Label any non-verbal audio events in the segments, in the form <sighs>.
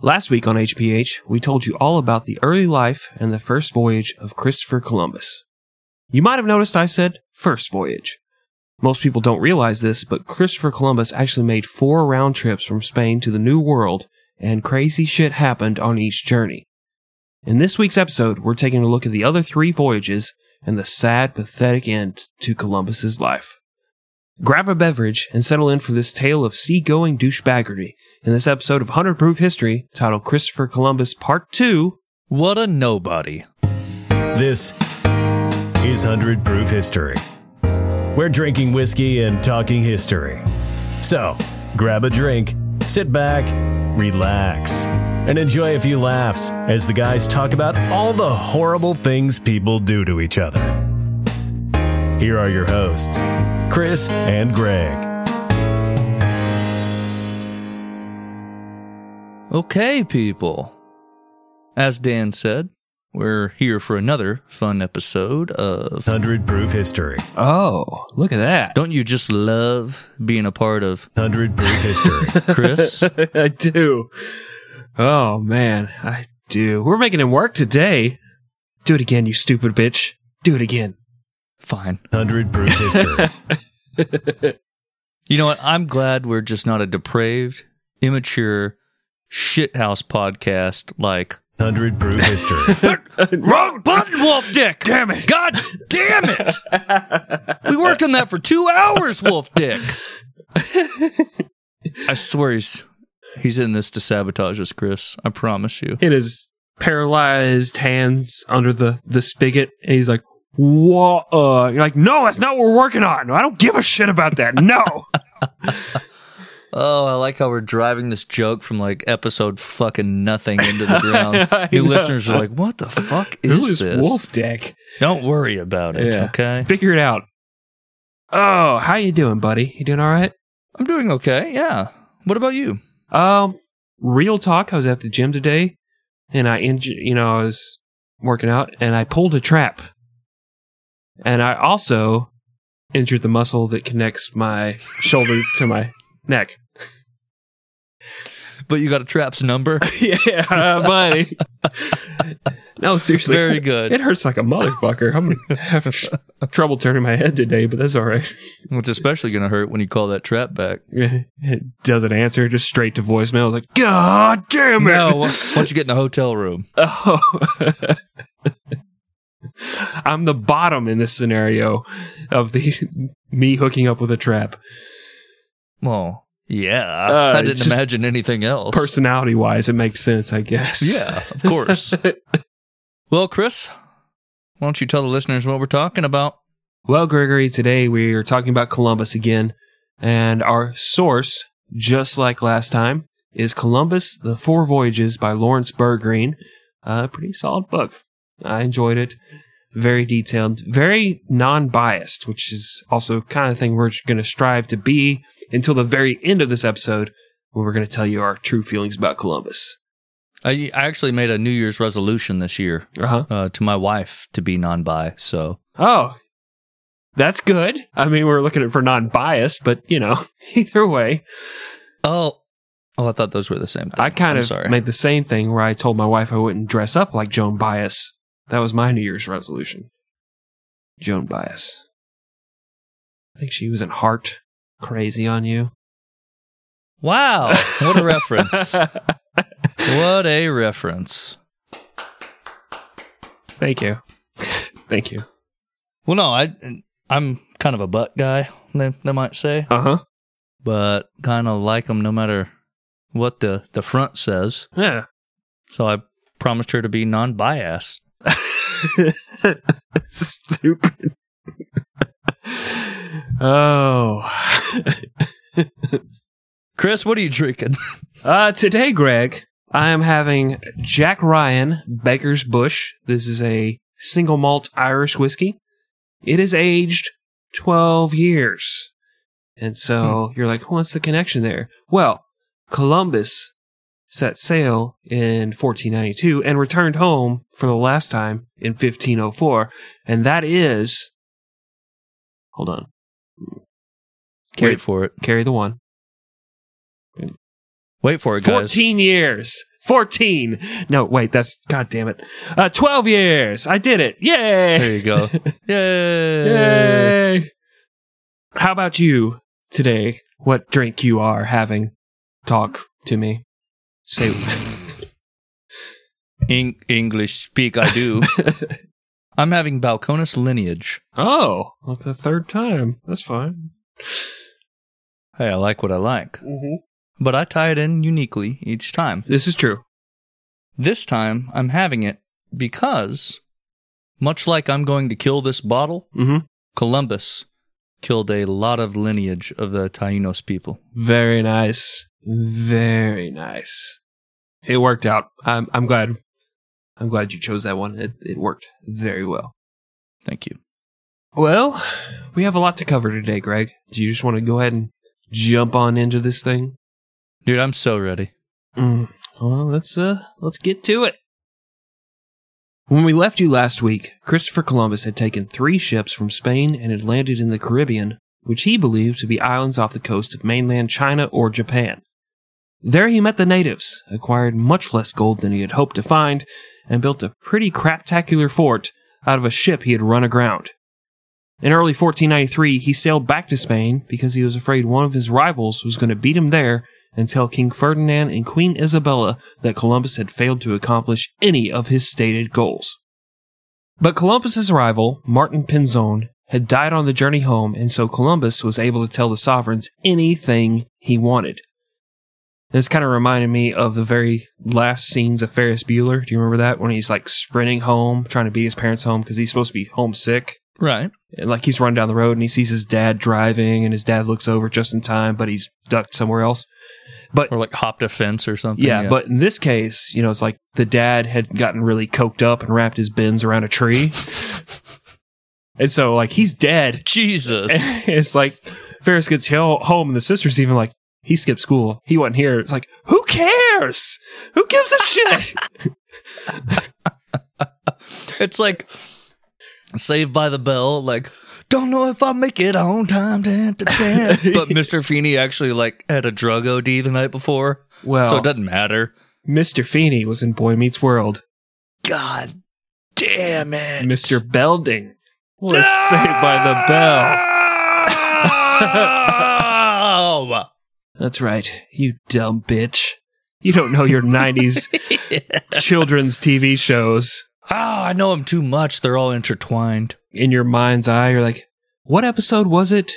Last week on HPH, we told you all about the early life and the first voyage of Christopher Columbus. You might have noticed I said first voyage. Most people don't realize this, but Christopher Columbus actually made four round trips from Spain to the New World, and crazy shit happened on each journey. In this week's episode, we're taking a look at the other three voyages and the sad, pathetic end to Columbus's life. Grab a beverage and settle in for this tale of seagoing douchebaggery in this episode of 100 Proof History titled Christopher Columbus Part 2 What a nobody. This is 100 Proof History. We're drinking whiskey and talking history. So, grab a drink, sit back, relax, and enjoy a few laughs as the guys talk about all the horrible things people do to each other. Here are your hosts, Chris and Greg. Okay, people. As Dan said, we're here for another fun episode of 100 Proof History. Oh, look at that. Don't you just love being a part of 100 Proof History. <laughs> Chris? <laughs> I do. Oh, man. I do. We're making it work today. Do it again, you stupid bitch. Do it again. Fine. 100 Proof History. <laughs> You know what? I'm glad we're just not a depraved, immature, shithouse podcast like 100 Proof History. <laughs> Wrong button, Wolf Dick! Damn it! God damn it! we worked on that for two hours, Wolf Dick. I swear he's he's in this to sabotage us, Chris. I promise you. in his paralyzed hands under the, the spigot, and he's like, what? Uh, you're like, no, that's not what we're working on. I don't give a shit about that. No. <laughs> Oh, I like how we're driving this joke from like episode fucking nothing into the <laughs> ground. I New know. listeners are like, "What the fuck Who is is this?" Wolf Dick? Don't worry about it, Yeah. okay? Figure it out. Oh, how you doing, buddy? You doing all right? I'm doing okay. Yeah. What about you? Um, real talk. I was at the gym today, and I injured. You know, I was working out, and I pulled a trap, and I also injured the muscle that connects my shoulder to my neck. <laughs> But you got a traps number. <laughs> yeah, buddy. no, seriously. Very good. It hurts like a motherfucker. I'm gonna have trouble turning my head today, but that's all right. It's especially gonna hurt when you call that trap back. It doesn't answer, just straight to voicemail. I was like, God damn it. No, once you get in the hotel room. <laughs> Oh. I'm the bottom in this scenario of the <laughs> me hooking up with a trap. Well, yeah. Uh, I didn't imagine anything else. Personality wise, it makes sense, I guess. Yeah, of course. <laughs> well, Chris, why don't you tell the listeners what we're talking about? Well, Gregory, today we are talking about Columbus again, and our source, just like last time, is Columbus: The Four Voyages by Lawrence Bergreen. A pretty solid book. I enjoyed it. Very detailed, very non-biased, which is also kind of thing we're going to strive to be until the very end of this episode, when we're going to tell you our true feelings about Columbus. I, I actually made a New Year's resolution this year Uh huh. uh, to my wife to be non-bi. So Oh, that's good. I mean, we're looking at for non-biased, but you know, <laughs> either way. Oh, oh, I thought those were the same thing. I kind I'm of sorry. made the same thing where I told my wife I wouldn't dress up like Joan Baez. That was my New Year's resolution. Joan Baez. I think she was in heart crazy on you. wow, <laughs> what a reference! what a reference! Thank you. Thank you. Well, no, I I'm kind of a butt guy. They, they might say, Uh huh. but kind of like them no matter what the the front says. Yeah. So I promised her to be non-biased. Stupid. oh. Chris, what are you drinking? Uh, today, Greg, I am having Jack Ryan Beggars Bush. This is a single malt Irish whiskey. It is aged 12 years. And so you're like, what's the connection there? Well, Columbus set sail in 1492 and returned home for the last time in 1504. And that is, hold on. Carry, Wait for it. carry the one. Wait for it, guys. 14 years. 14. No, wait, that's, god damn it. Uh, 12 years. I did it. Yay. There you go. <laughs> Yay. Yay. How about you today? What drink you are having? Talk to me. Say, <laughs> Eng- English speak I do. <laughs> I'm having Balcones lineage. oh, like the third time. That's fine. Hey, I like what I like. Mm-hmm. But I tie it in uniquely each time. This is true. This time, I'm having it because, much like I'm going to kill this bottle, Mm-hmm. Columbus killed a lot of lineage of the Tainos people. Very nice. Very nice. It worked out. I'm I'm glad. I'm glad you chose that one. It it worked very well. Thank you. Well, we have a lot to cover today, Greg. Do you just want to go ahead and jump on into this thing? Dude, I'm so ready. Mm. Well, let's uh let's get to it. When we left you last week, Christopher Columbus had taken three ships from Spain and had landed in the Caribbean, which he believed to be islands off the coast of mainland China or Japan. There he met the natives, acquired much less gold than he had hoped to find, and built a pretty craptacular fort out of a ship he had run aground. In early 1493, he sailed back to Spain because he was afraid one of his rivals was going to beat him there and tell King Ferdinand and Queen Isabella that Columbus had failed to accomplish any of his stated goals. But Columbus's rival, Martin Pinzon, had died on the journey home, and so Columbus was able to tell the sovereigns anything he wanted. This kind of reminded me of the very last scenes of Ferris Bueller. Do you remember that when he's like sprinting home, trying to beat his parents home because he's supposed to be homesick? Right. And like he's running down the road and he sees his dad driving, and his dad looks over just in time, but he's ducked somewhere else. But Or like hopped a fence or something. yeah, but in this case, you know, it's like the dad had gotten really coked up and wrapped his Benz around a tree. <laughs> and so, like, he's dead. Jesus. <laughs> it's like Ferris gets home, and the sister's even like, he skipped school. He wasn't here. It's like, who cares? Who gives a shit? <laughs> it's like Saved by the Bell, like, don't know if I'll make it on time. Dan, dan, dan. <laughs> but Mr. Feeney actually like had a drug OD the night before. well, So it doesn't matter. Mr. Feeney was in Boy Meets World. God damn it. Mr. Belding was saved by the bell. <laughs> That's right, you dumb bitch. You don't know your 90s <laughs> children's TV shows. Oh, I know them too much. They're all intertwined. In your mind's eye, you're like, what episode was it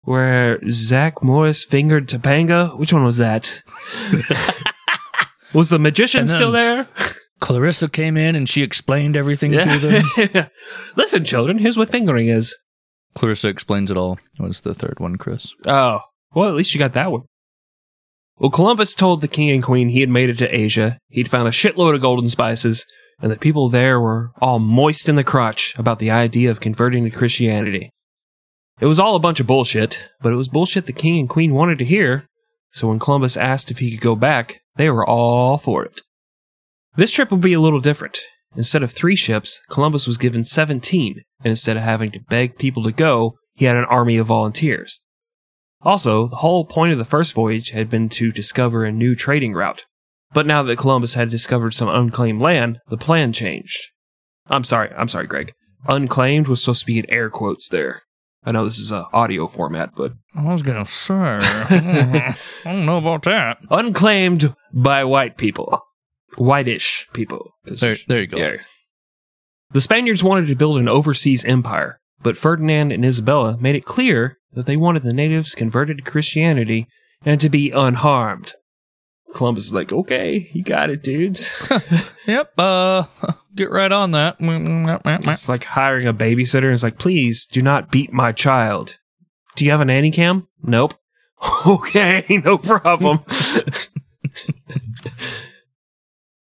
where Zach Morris fingered Topanga? Which one was that? <laughs> was the magician still there? Clarissa came in and she explained everything to them. <laughs> Listen, children, here's what fingering is. Clarissa explains it all. Was the third one, Chris? Oh, well, at least you got that one. Well, Columbus told the king and queen he had made it to Asia, he'd found a shitload of golden spices, and the people there were all moist in the crotch about the idea of converting to Christianity. It was all a bunch of bullshit, but it was bullshit the king and queen wanted to hear, so when Columbus asked if he could go back, they were all for it. This trip would be a little different. Instead of three ships, Columbus was given 17, and instead of having to beg people to go, he had an army of volunteers. Also, the whole point of the first voyage had been to discover a new trading route. But now that Columbus had discovered some unclaimed land, the plan changed. I'm sorry, I'm sorry, Greg. Unclaimed was supposed to be in air quotes there. I know this is a audio format, but I was gonna say. <laughs> I don't know about that. unclaimed by white people. Whitish people. There, there you go. Yeah. The Spaniards wanted to build an overseas empire, but Ferdinand and Isabella made it clear that they wanted the natives converted to Christianity and to be unharmed. Columbus is like, okay, you got it, dudes. <laughs> Yep. Uh, <laughs> get right on that. it's like hiring a babysitter. It's like, please do not beat my child. Do you have a nanny cam? Nope. <laughs> Okay, no problem.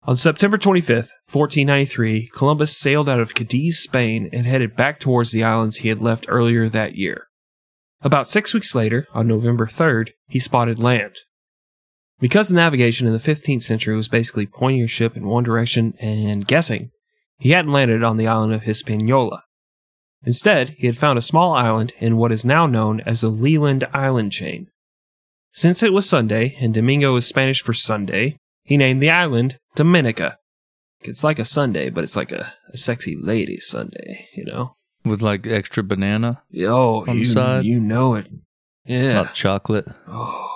On September 25th, 1493, Columbus sailed out of Cadiz, Spain, and headed back towards the islands he had left earlier that year. About six weeks later, on November 3rd, he spotted land. Because the navigation in the 15th century was basically pointing your ship in one direction and guessing, he hadn't landed on the island of Hispaniola. Instead, he had found a small island in what is now known as the Leeward Island chain. Since it was Sunday, and Domingo is Spanish for Sunday, he named the island Dominica. It's like a Sunday, but it's like a, a sexy lady Sunday, you know? With like extra banana, Oh, On the you, side? you know it. Yeah. not chocolate, Oh,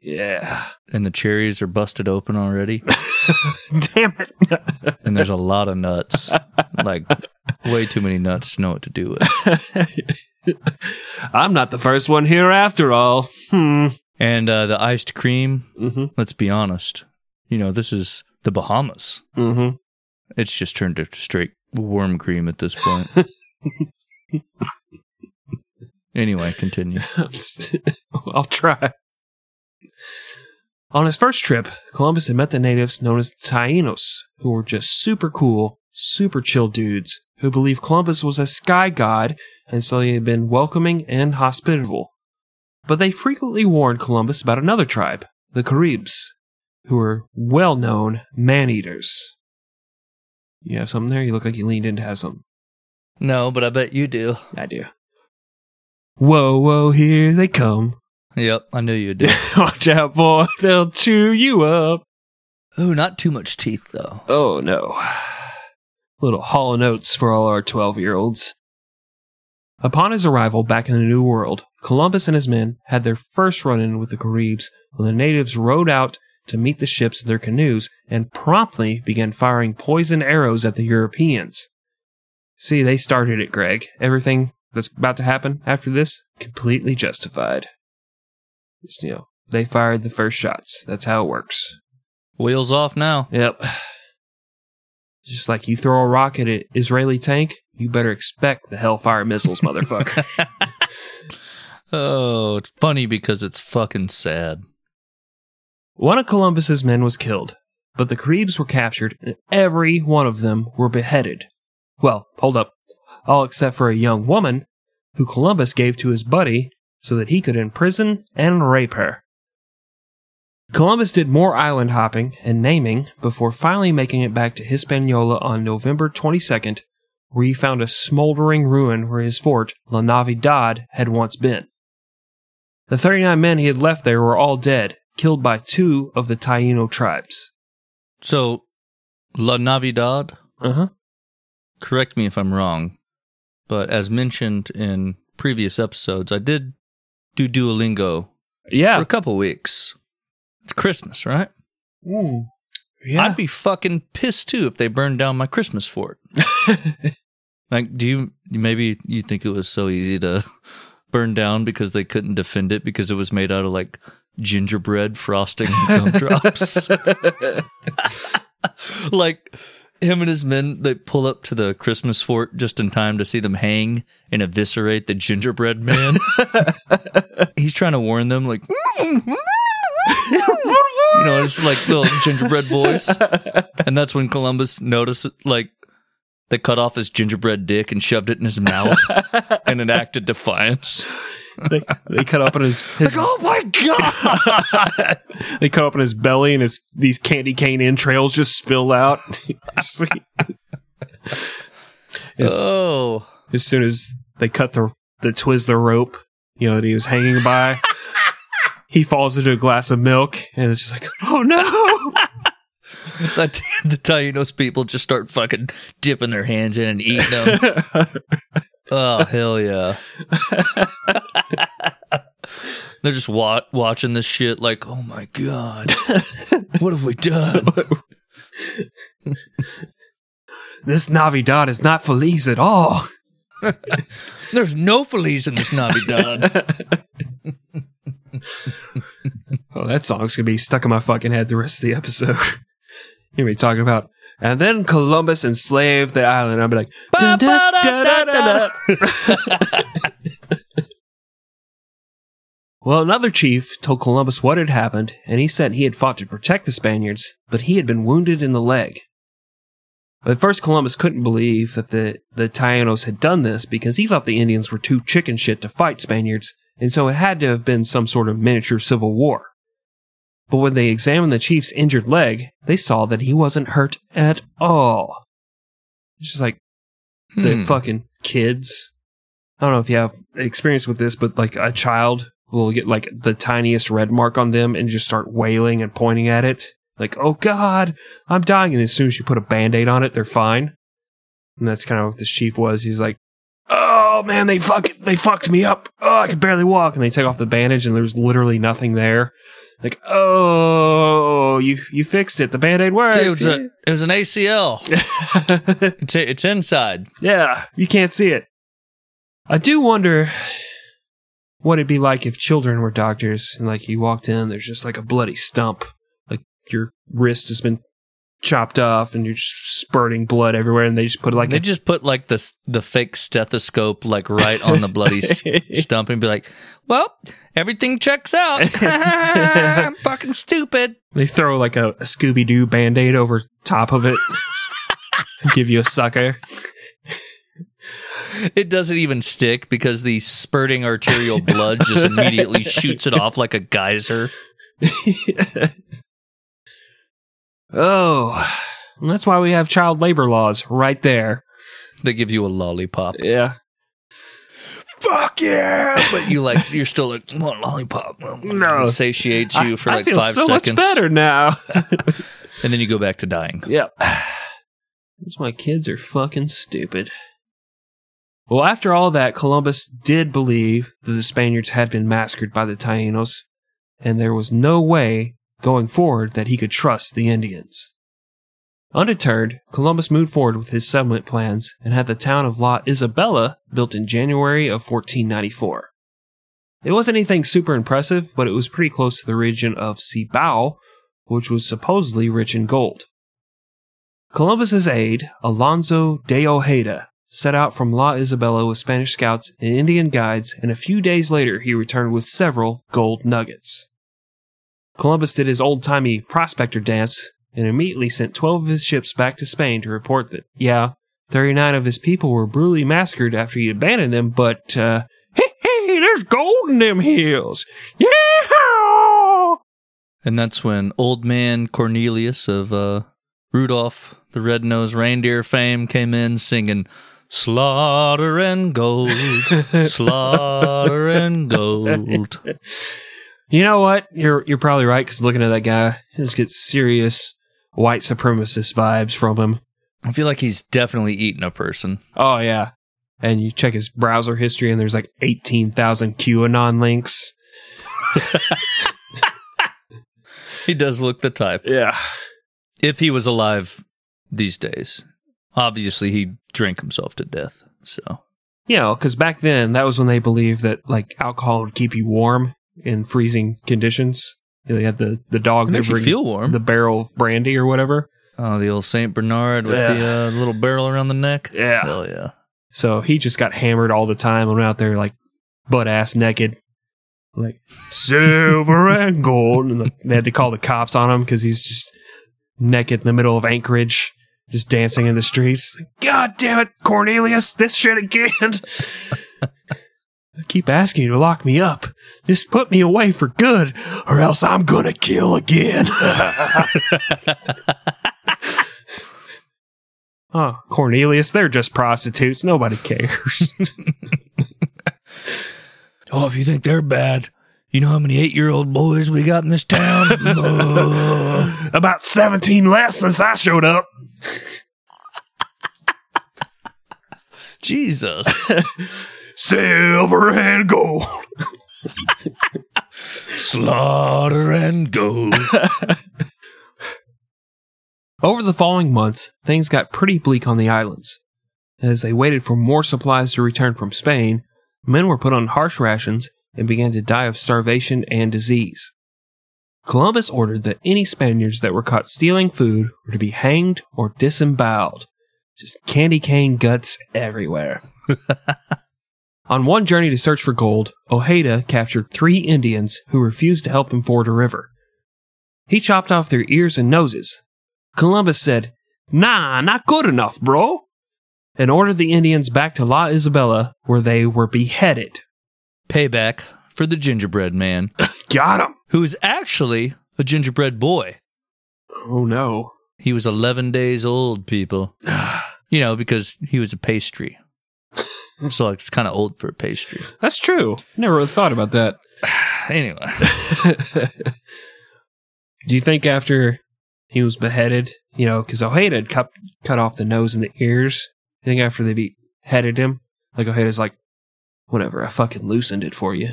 yeah. and the cherries are busted open already. <laughs> Damn it. <laughs> and there's a lot of nuts. like way too many nuts to know what to do with. <laughs> I'm not the first one here after all. Hmm. And uh, the iced cream, Mm-hmm. let's be honest. You know, this is the Bahamas. Mm-hmm. It's just turned to straight worm cream at this point. Anyway, continue. <laughs> <laughs> I'll try. On his first trip, Columbus had met the natives known as the Taínos, who were just super cool, super chill dudes who believed Columbus was a sky god, and so he had been welcoming and hospitable. But they frequently warned Columbus about another tribe, the Caribs, who were well known man eaters. You have something there? You look like you leaned in to have something. No, but I bet you do. I do. Whoa, whoa, here they come. Yep, I knew you did. <laughs> Watch out, boy, they'll chew you up. oh, not too much teeth though. Oh, no. Little hollow notes for all our 12 year olds. Upon his arrival back in the New World, Columbus and his men had their first run in with the Caribs when the natives rowed out to meet the ships in their canoes and promptly began firing poison arrows at the Europeans. See, they started it, Greg. Everything that's about to happen after this, completely justified. Just, you know, they fired the first shots. That's how it works. Wheels off now. Yep. Just like you throw a rock at an Israeli tank, you better expect the Hellfire missiles, motherfucker. <laughs> <laughs> Oh, it's funny because it's fucking sad. one of Columbus's men was killed, but the Caribs were captured, and every one of them were beheaded. Well, hold up. All except for a young woman who Columbus gave to his buddy so that he could imprison and rape her. Columbus did more island hopping and naming before finally making it back to Hispaniola on November 22nd, where he found a smoldering ruin where his fort, La Navidad, had once been. The 39 men he had left there were all dead, killed by two of the Taino tribes. So, La Navidad, Uh huh. Correct me if I'm wrong, but as mentioned in previous episodes, I did do Duolingo Yeah. for a couple weeks. It's Christmas, right? Mm. Yeah. I'd be fucking pissed too if they burned down my Christmas fort. <laughs> like, do you maybe you think it was so easy to burn down because they couldn't defend it because it was made out of like gingerbread frosting and gumdrops? <laughs> <laughs> like him and his men, they pull up to the Christmas fort just in time to see them hang and eviscerate the gingerbread man. <laughs> He's trying to warn them, like, you know, it's like little gingerbread voice. And that's when Columbus noticed, like, they cut off his gingerbread dick and shoved it in his mouth <laughs> and enacted defiance. They, they cut open his, his oh my god! <laughs> they cut up open his belly and his these candy cane entrails just spill out. <laughs> Just like- as, oh, as soon as they cut the the Twizzler rope, you know that he was hanging by, <laughs> he falls into a glass of milk and it's just like, oh no! the Tainos people just start fucking dipping their hands in and eating them. Oh hell yeah! <laughs> They're just wa- watching this shit like, oh my god, what have we done? <laughs> this Navidad is not Feliz at all. <laughs> There's no Feliz in this Navidad. Oh, that song's gonna be stuck in my fucking head the rest of the episode. You're gonna be talking about, and then Columbus enslaved the island. I'll be like, dun, dun, dun, well, another chief told Columbus what had happened, and he said he had fought to protect the Spaniards, but he had been wounded in the leg. At first, Columbus couldn't believe that the, the Taínos had done this because he thought the Indians were too chicken shit to fight Spaniards, and so it had to have been some sort of miniature civil war. But when they examined the chief's injured leg, they saw that he wasn't hurt at all. It's just like the Hmm. fucking kids. I don't know if you have experience with this, but like a child will get like the tiniest red mark on them and just start wailing and pointing at it Like, oh God, I'm dying. And as soon as you put a band aid on it, they're fine. And that's kind of what this chief was. He's like, oh man, they fuck they fucked me up. Oh, I can barely walk. And they take off the bandage and there's literally nothing there. Like, oh, you you fixed it. The band aid worked. It was, a, it was an ACL. <laughs> It's, it's inside. yeah, you can't see it. I do wonder what it'd be like if children were doctors and like you walked in, there's just like a bloody stump, like your wrist has been chopped off and you're just spurting blood everywhere, and they just put like They a just put like the the fake stethoscope like right on the bloody <laughs> stump and be like, "Well, everything checks out." I'm <laughs> <laughs> fucking stupid. They throw like a, a Scooby Doo band aid over top of it. and give you a sucker. It doesn't even stick because the spurting arterial blood just immediately shoots it off like a geyser. Oh, and that's why we have child labor laws right there. They give you a lollipop. Yeah. Fuck yeah! But you like you're still like want lollipop. No. It satiates you for I like feel five so seconds, much better now. <laughs> and then you go back to dying. Yep. These my kids are fucking stupid. Well, after all that, Columbus did believe that the Spaniards had been massacred by the Taínos, and there was no way going forward that he could trust the Indians. Undeterred, Columbus moved forward with his settlement plans and had the town of La Isabela built in January of 1494. It wasn't anything super impressive, but it was pretty close to the region of Cibao, which was supposedly rich in gold. Columbus's aide, Alonso de Ojeda, set out from La Isabela with Spanish scouts and Indian guides, and a few days later he returned with several gold nuggets. Columbus did his old timey prospector dance and immediately sent 12 of his ships back to Spain to report that, yeah, 39 of his people were brutally massacred after he abandoned them, but, uh, hey, hey, there's gold in them hills! Yeah! And that's when old man Cornelius of uh, Rudolph the Red-Nosed Reindeer fame came in singing Slaughter and gold, <laughs> slaughter and gold. <laughs> You know what? You're you're probably right because looking at that guy, you just get serious white supremacist vibes from him. I feel like he's definitely eaten a person. Oh yeah, and you check his browser history, and there's like eighteen thousand QAnon links. <laughs> He does look the type. Yeah, If he was alive these days, obviously he'd drink himself to death. So you know, because back then that was when they believed that like alcohol would keep you warm in freezing conditions. They had the the dog it makes you bring feel warm. the barrel of brandy or whatever. oh, the old Saint Bernard with Yeah. the uh, little barrel around the neck. Yeah. Hell yeah. So he just got hammered all the time and went out there like butt ass naked, like silver <laughs> and gold. And they had to call the cops on him because he's just naked in the middle of Anchorage, just dancing in the streets. God damn it, Cornelius, this shit again. <laughs> I keep asking you to lock me up. Just put me away for good, or else I'm gonna kill again. <laughs> Oh, Cornelius, they're just prostitutes. Nobody cares. <laughs> Oh, if you think they're bad, you know how many eight year old boys we got in this town? Oh. <laughs> About 17 less since I showed up. Jesus. Silver and gold. Slaughter and gold. Over the following months, things got pretty bleak on the islands. As they waited for more supplies to return from Spain, men were put on harsh rations and began to die of starvation and disease. Columbus ordered that any Spaniards that were caught stealing food were to be hanged or disemboweled. Just candy cane guts everywhere. <laughs> on one journey to search for gold, Ojeda captured three Indians who refused to help him ford a river. He chopped off their ears and noses, Columbus said, Nah, not good enough, bro, and ordered the Indians back to La Isabela, where they were beheaded. Payback for the gingerbread man, <coughs> Got him! who is actually a gingerbread boy. Oh no. He was 11 days old, people. <sighs> You know, because he was a pastry. So like, it's kind of old for a pastry. That's true. Never really thought about that. <sighs> Anyway, <laughs> Do you think after he was beheaded, you know, because Ojeda had cut, cut off the nose and the ears. I think after they beheaded him, like Ojeda's like, whatever, I fucking loosened it for you.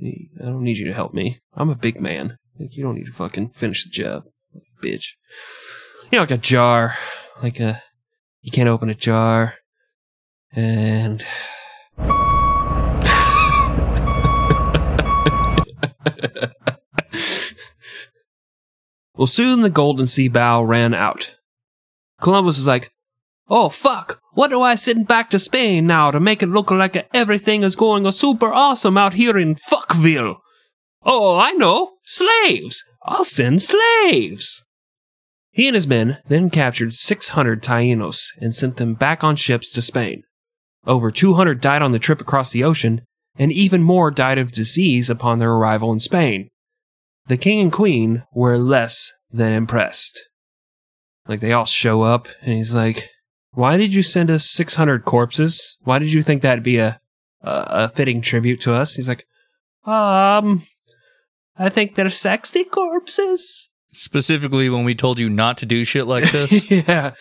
I don't need you to help me. I'm a big man. Like, you don't need to fucking finish the job, bitch. You know, like a jar, like a, you can't open a jar, and. well, soon the Golden Cibao ran out. Columbus was like, Oh fuck, what do I send back to Spain now to make it look like everything is going super awesome out here in Fuckville? Oh, I know, slaves! I'll send slaves! He and his men then captured 600 Taínos and sent them back on ships to Spain. Over 200 died on the trip across the ocean, and even more died of disease upon their arrival in Spain. The king and queen were less than impressed. Like, they all show up, and he's like, Why did you send us 600 corpses? Why did you think that'd be a, a, a fitting tribute to us? He's like, Um, I think they're sexy corpses. Specifically, when we told you not to do shit like this. <laughs> yeah.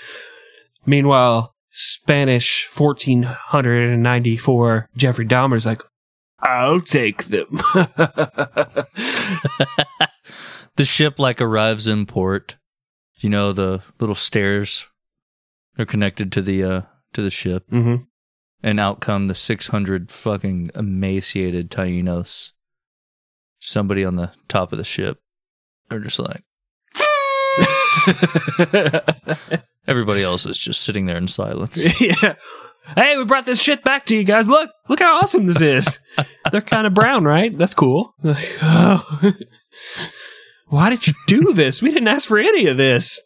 Meanwhile, Spanish 1494 Jeffrey Dahmer's like, I'll take them. <laughs> the ship like arrives in port. You know the little stairs. They're connected to the uh to the ship, mm-hmm. and out come the six hundred fucking emaciated Taínos. Somebody on the top of the ship. They're just like. <laughs> Everybody else is just sitting there in silence. <laughs> yeah. Hey, we brought this shit back to you guys. Look, look how awesome this is. <laughs> They're kind of brown, right? That's cool. Like, oh. <laughs> Why did you do this? We didn't ask for any of this.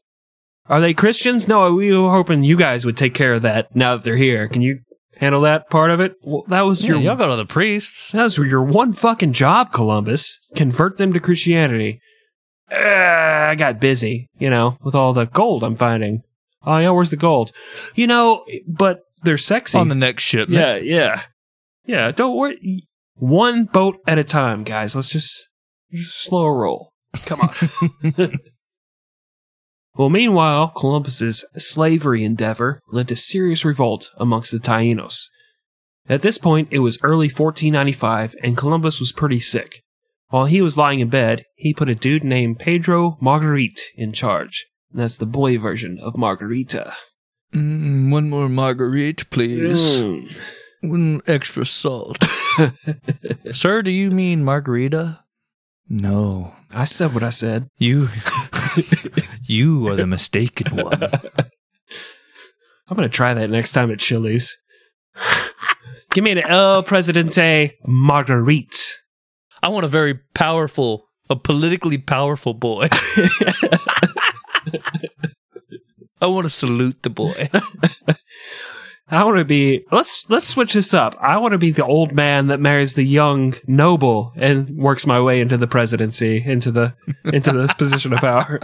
Are they Christians? No, we were hoping you guys would take care of that now that they're here. Can you handle that part of it? Well, that was Yeah, your y'all got all the priests. that was your one fucking job, Columbus. Convert them to Christianity. Uh, I got busy, you know, with all the gold I'm finding. Oh yeah, where's the gold? You know, but they're sexy. On the next shipment. yeah, yeah, yeah. Don't worry. One boat at a time, guys. Let's just, just slow roll. Come on. <laughs> <laughs> well, meanwhile, Columbus's slavery endeavor led to serious revolt amongst the Taínos. At this point, it was early 1495, and Columbus was pretty sick. While he was lying in bed, he put a dude named Pedro Margarit in charge. That's the boy version of Margarita. Mm, one more margarita, please. Mm. One extra salt. <laughs> Sir, do you mean margarita? No. I said what I said. You <laughs> You are the mistaken one. <laughs> I'm gonna try that next time at Chili's. Give me an El Presidente Margarit. I want a very powerful, a politically powerful boy. I want to salute the boy. <laughs> I want to be. Let's let's switch this up. I want to be the old man that marries the young noble and works my way into the presidency, into the into this <laughs> position of power.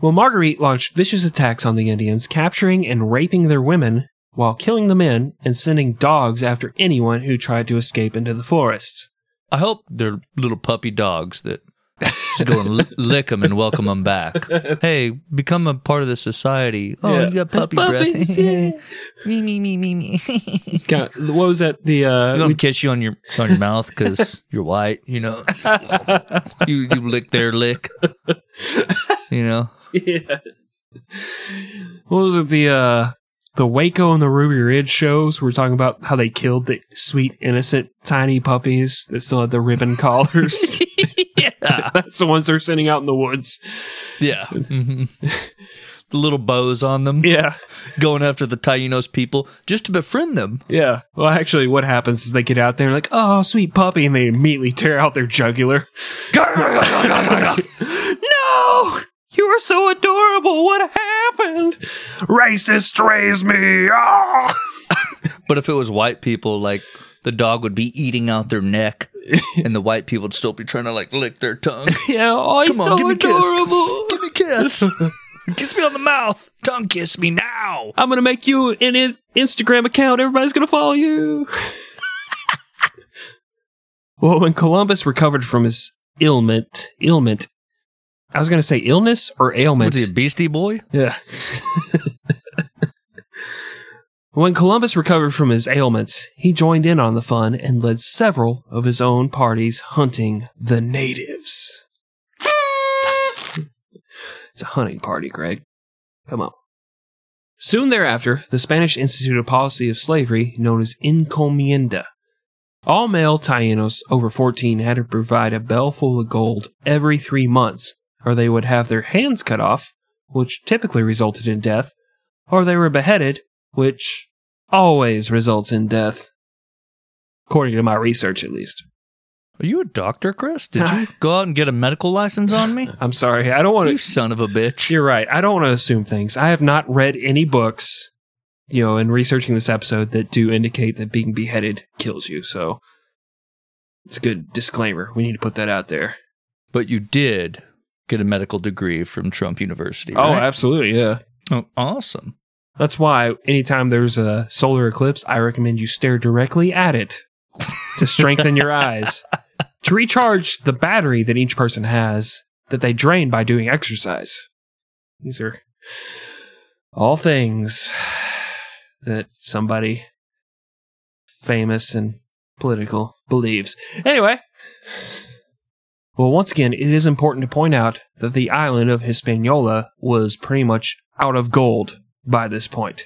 Well, Margarit launched vicious attacks on the Indians, capturing and raping their women while killing the men and sending dogs after anyone who tried to escape into the forests. I hope they're little puppy dogs that just go and li- lick them and welcome them back. <laughs> Hey, become a part of the society. Oh, Yeah. you got puppy Puppies, breath. yeah. <laughs> me, me, me, me, me. It's got, what was that? The uh, I'm gonna kiss you on your on your mouth because <laughs> you're white. You know, you you lick their lick. You know, yeah. What was it? The uh the Waco and the Ruby Ridge shows We were talking about how they killed the sweet, innocent, tiny puppies that still had the ribbon collars. Yeah, <laughs> That's the ones they're sending out in the woods. yeah. Mhm. The little bows on them, Yeah. going after the Taínos people just to befriend them. Yeah. Well, actually, what happens is they get out there and like, oh, sweet puppy, and they immediately tear out their jugular. <laughs> no! You were so adorable. What happened? Racist raised me. Ah! <laughs> But if it was white people, like the dog would be eating out their neck, <laughs> and the white people would still be trying to like lick their tongue. <laughs> Yeah, oh, he's Come on, so give me a kiss. adorable. Give me a kiss. <laughs> kiss me on the mouth. Tongue kiss me now. I'm gonna make you an in- Instagram account. Everybody's gonna follow you. well, when Columbus recovered from his ailment. Ailment. I was going to say illness or ailment. Was he a Beastie Boy? Yeah. When Columbus recovered from his ailments, he joined in on the fun and led several of his own parties hunting the natives. <laughs> it's a hunting party, Greg. Come on. Soon thereafter, the Spanish instituted a policy of slavery known as encomienda. All male Tainos over 14 had to provide a bell full of gold every three months, or they would have their hands cut off, which typically resulted in death, or they were beheaded, which always results in death. According to my research, at least. Are you a doctor, Chris? Did you <laughs> go out and get a medical license on me? I'm sorry, I don't want to. You son of a bitch. You're right. I don't want to assume things. I have not read any books, you know, in researching this episode that do indicate that being beheaded kills you. So it's a good disclaimer. We need to put that out there. But you did get a medical degree from Trump University. Oh, absolutely. Yeah. Oh, awesome. That's why anytime there's a solar eclipse, I recommend you stare directly at it to strengthen your eyes, <laughs> to recharge the battery that each person has that they drain by doing exercise. These are all things that somebody famous and political believes. Anyway, well, once again, it is important to point out that the island of Hispaniola was pretty much out of gold by this point.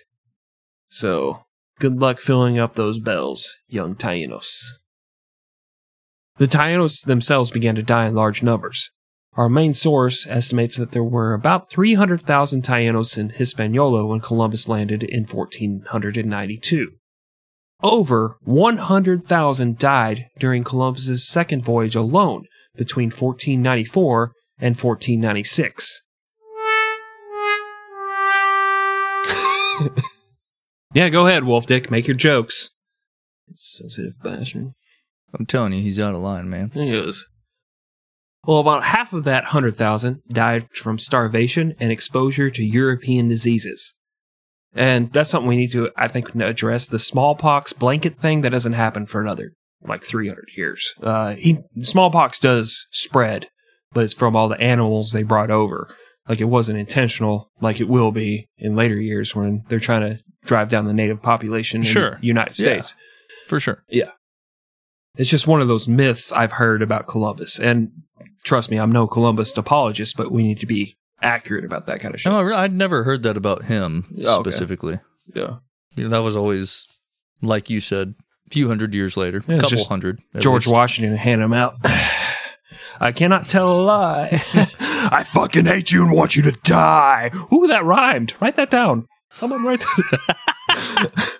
So, good luck filling up those bells, young Tainos. The Tainos themselves began to die in large numbers. Our main source estimates that there were about 300,000 Tainos in Hispaniola when Columbus landed in 1492. Over 100,000 died during Columbus's second voyage alone between 1494 and 1496. <laughs> yeah, go ahead, Wolf Dick. Make your jokes. It's sensitive bastard. I'm telling you, he's out of line, man. He is. Well, about half of that 100,000 died from starvation and exposure to European diseases. And that's something we need to, I think, address. The smallpox blanket thing, that doesn't happen for another, like, 300 years. Uh, he, smallpox does spread, but it's from all the animals they brought over. Like, it wasn't intentional, like it will be in later years when they're trying to drive down the native population in Sure. the United Yeah. States. For sure. Yeah. It's just one of those myths I've heard about Columbus. And trust me, I'm no Columbus apologist, but we need to be accurate about that kind of shit. No, I'd never heard that about him Oh, okay. specifically. yeah. You know, that was always, like you said, a few hundred years later, a couple hundred. George least. Washington hand him out. <sighs> I cannot tell a lie. <laughs> I fucking hate you and want you to die. Ooh, that rhymed. Write that down. Someone write that.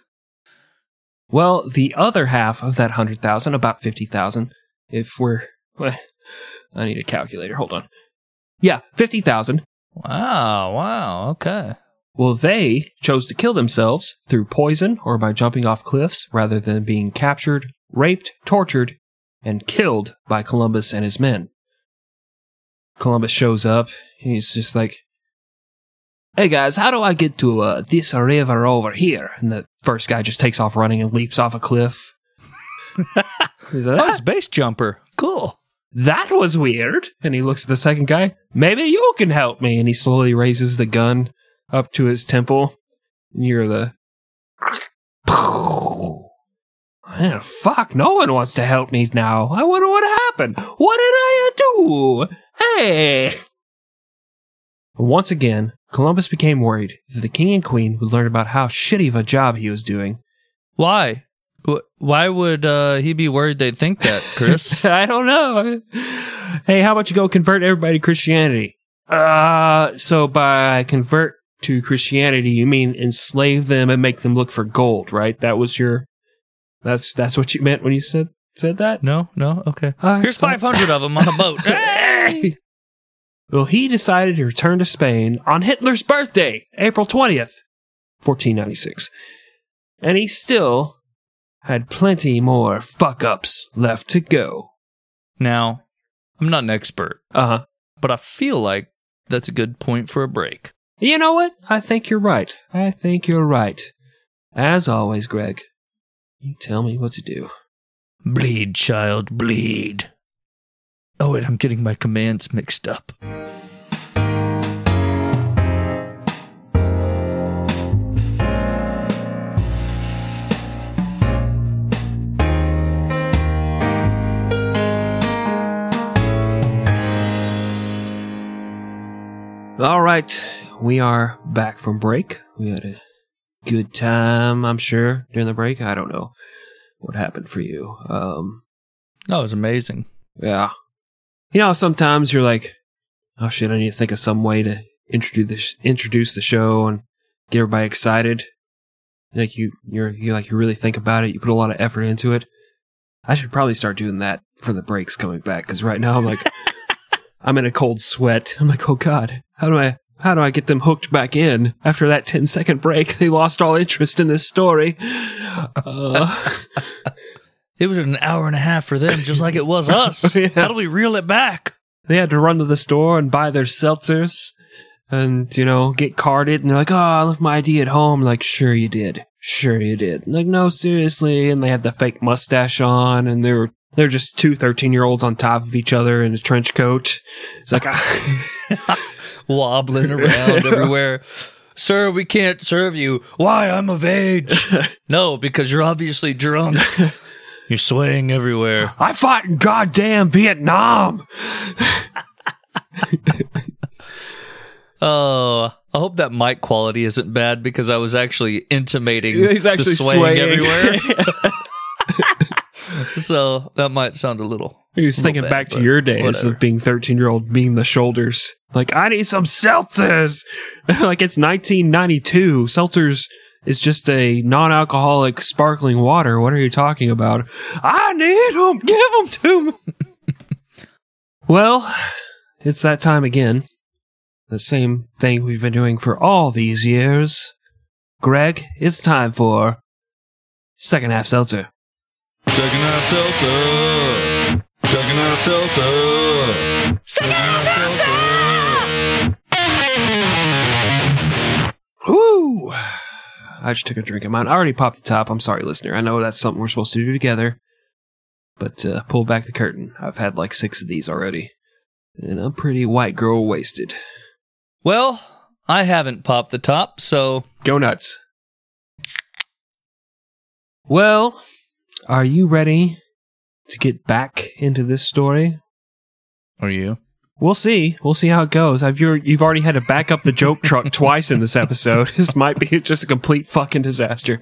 <laughs> well, the other half of that 100,000, about 50,000, if we're. well, I need a calculator. Hold on. Yeah, 50,000 Wow, wow, okay. Well, they chose to kill themselves through poison or by jumping off cliffs rather than being captured, raped, tortured, and killed by Columbus and his men. Columbus shows up and he's just like, Hey guys, how do I get to uh, this river over here? And the first guy just takes off running and leaps off a cliff. <laughs> He's like, Oh, base jumper. Cool. that was weird. And he looks at the second guy. Maybe you can help me. And he slowly raises the gun up to his temple. Near the. <laughs> Man, fuck, no one wants to help me now. I wonder what happened. What did I do? Hey! Once again, Columbus became worried that the king and queen would learn about how shitty of a job he was doing. Why? Why would uh, he be worried they'd think that, Chris? <laughs> I don't know. Hey, how about you go convert everybody to Christianity? Uh, so by convert to Christianity, you mean enslave them and make them look for gold, right? That was your, that's, that's what you meant when you said, said that? no, no, okay. Uh, Here's 500 of them on a boat. <laughs> Hey! Well, he decided to return to Spain on Hitler's birthday, April 20th, 1496. And he still had plenty more fuck ups left to go. now, I'm not an expert, Uh huh. but I feel like that's a good point for a break. You know what? I think you're right. I think you're right. As always, Greg, you tell me what to do. Bleed, child, bleed. Oh, wait, I'm getting my commands mixed up. All right, we are back from break. We had a good time, I'm sure, during the break. I don't know what happened for you. Um, That was amazing. yeah. You know, sometimes you're like, oh shit, I need to think of some way to introduce the, sh- introduce the show and get everybody excited. Like you, you're, you like, you really think about it. You put a lot of effort into it. I should probably start doing that for the breaks coming back. Cause right now I'm like, <laughs> I'm in a cold sweat. I'm like, oh god, how do I, how do I get them hooked back in after that 10 second break? They lost all interest in this story. Uh, <laughs> It was an hour and a half for them, just like it was <laughs> us. Yeah. How do we reel it back? they had to run to the store and buy their seltzers and, you know, get carded. And they're like, oh, I left my ID at home. like, sure you did. Sure you did. like, no, seriously. And they had the fake mustache on and they were, they're just two 13 year olds on top of each other in a trench coat. It's like, <laughs> Wobbling <laughs> around everywhere. Sir, we can't serve you. Why? I'm of age. <laughs> no, because you're obviously drunk. <laughs> You're swaying everywhere. I fought in goddamn Vietnam. Oh, I hope that mic quality isn't bad because I was actually intimating He's actually the swaying, swaying. everywhere. So that might sound a little. He was thinking bit, back to your days whatever. of being 13 year old, being the shoulders. Like, I need some seltzers. <laughs> like, it's 1992. Seltzers is just a non alcoholic sparkling water. What are you talking about? I need them. Give them to me. <laughs> well, it's that time again. The same thing we've been doing for all these years. Greg, it's time for second half seltzer. Second half seltzer. Second half seltzer. Second half salsa. Woo! I just took a drink of mine. I already popped the top. I'm sorry, listener. I know that's something we're supposed to do together. But uh, pull back the curtain. I've had like six of these already. And I'm pretty white girl wasted. Well, I haven't popped the top, so Go nuts. Well, are you ready to get back into this story? are you? We'll see. We'll see how it goes. I've you're, you've already had to back up the joke truck <laughs> twice in this episode. This might be just a complete fucking disaster.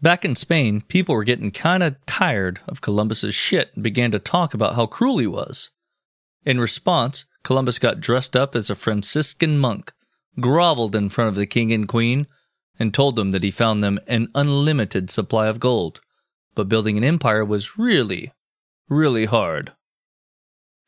Back in Spain, people were getting kind of tired of Columbus's shit and began to talk about how cruel he was. In response, Columbus got dressed up as a Franciscan monk, groveled in front of the king and queen, and told them that he found them an unlimited supply of gold. But building an empire was really, really hard.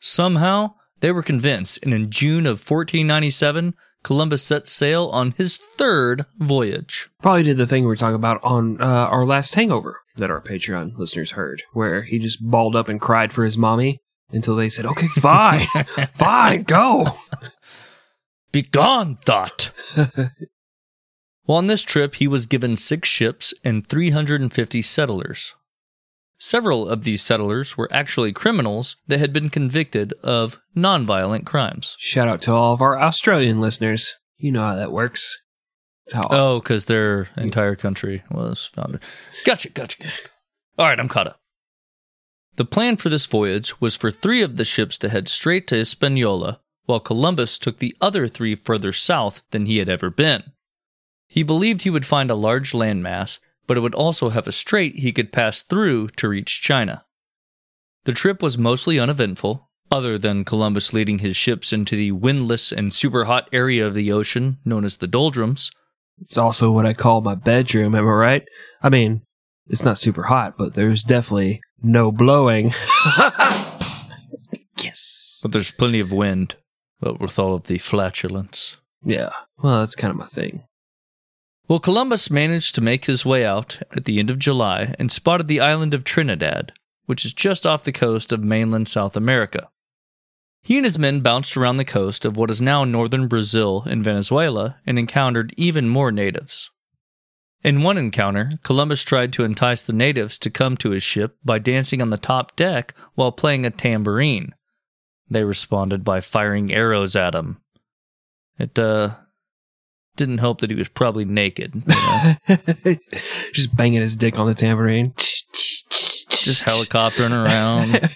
Somehow, they were convinced, and in June of 1497, Columbus set sail on his third voyage. Probably did the thing we were talking about on uh, our last hangover that our Patreon listeners heard, where he just balled up and cried for his mommy until they said, "Okay, <laughs> fine, fine, go." Begone, thought. <laughs> well, on this trip, he was given six ships and 350 settlers. Several of these settlers were actually criminals that had been convicted of nonviolent crimes. Shout out to all of our Australian listeners. You know how that works. How Oh, because their entire country was founded. Gotcha, gotcha, gotcha. All right, I'm caught up. The plan for this voyage was for three of the ships to head straight to Hispaniola, while Columbus took the other three further south than he had ever been. He believed he would find a large landmass, but it would also have a strait he could pass through to reach China. The trip was mostly uneventful, other than Columbus leading his ships into the windless and super hot area of the ocean known as the doldrums. It's also what I call my bedroom, am I right? I mean, it's not super hot, but there's definitely no blowing. <laughs> yes. But there's plenty of wind, but with all of the flatulence. Yeah. Well, that's kind of my thing. Well, Columbus managed to make his way out at the end of July and spotted the island of Trinidad, which is just off the coast of mainland South America. He and his men bounced around the coast of what is now northern Brazil and Venezuela and encountered even more natives. In one encounter, Columbus tried to entice the natives to come to his ship by dancing on the top deck while playing a tambourine. They responded by firing arrows at him. It uh didn't help that he was probably naked. you know? <laughs> Just banging his dick on the tambourine. Just helicoptering around.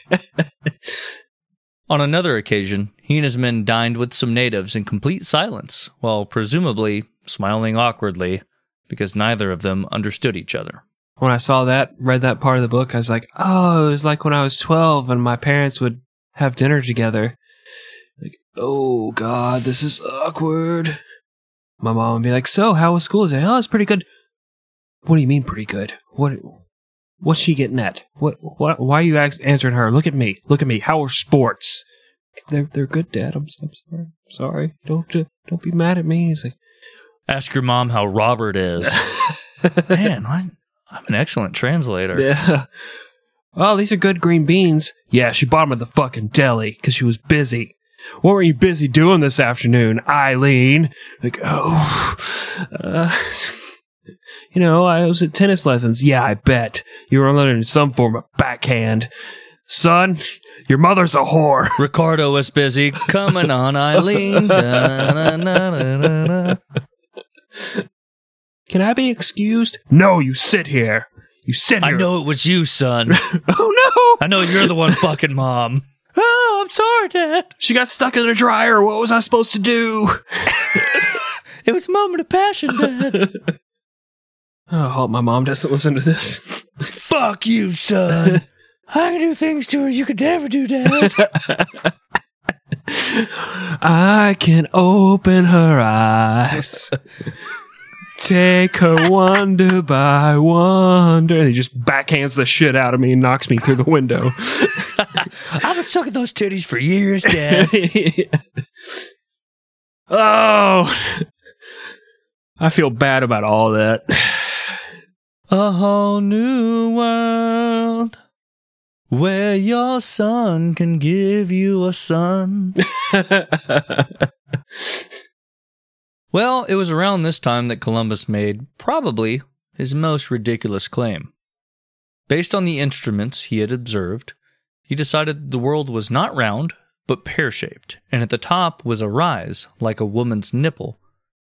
On another occasion, he and his men dined with some natives in complete silence, while presumably smiling awkwardly because neither of them understood each other. When I saw that, read that part of the book, I was like, oh, it was like when I was 12 and my parents would have dinner together. Like, oh God, this is awkward. My mom would be like, so how was school today? Oh, it's pretty good. What do you mean pretty good? What, what's she getting at? What, what, why are you answering her? Look at me. Look at me. How are sports? They're, they're good, Dad. I'm, I'm sorry. I'm sorry. Don't, uh, don't be mad at me. He's like, Ask your mom how Robert is. <laughs> Man, I, I'm an excellent translator. Yeah. <laughs> Oh, these are good green beans. Yeah, she bought them at the fucking deli because she was busy. What were you busy doing this afternoon, Eileen? Like, oh, uh, <laughs> you know, I was at tennis lessons. Yeah, I bet. You were learning some form of backhand. Son, your mother's a whore. <laughs> Ricardo was busy coming on Eileen. Can I be excused? No, you sit here. You sit here. I know it was you, son. <laughs> Oh no! I know you're the one fucking mom. Oh, I'm sorry, Dad. She got stuck in a dryer. What was I supposed to do? <laughs> It was a moment of passion, Dad. <laughs> Oh, I hope my mom doesn't listen to this. Fuck you, son. <laughs> I can do things to her you could never do, Dad. I can open her eyes. Take her wonder by wonder. And he just backhands the shit out of me and knocks me through the window. <laughs> I've been sucking those titties for years, Dad. <laughs> oh. I feel bad about all that. A whole new world where your son can give you a son. <laughs> Well, it was around this time that Columbus made probably his most ridiculous claim. Based on the instruments he had observed, he decided the world was not round, but pear shaped, and at the top was a rise, like a woman's nipple,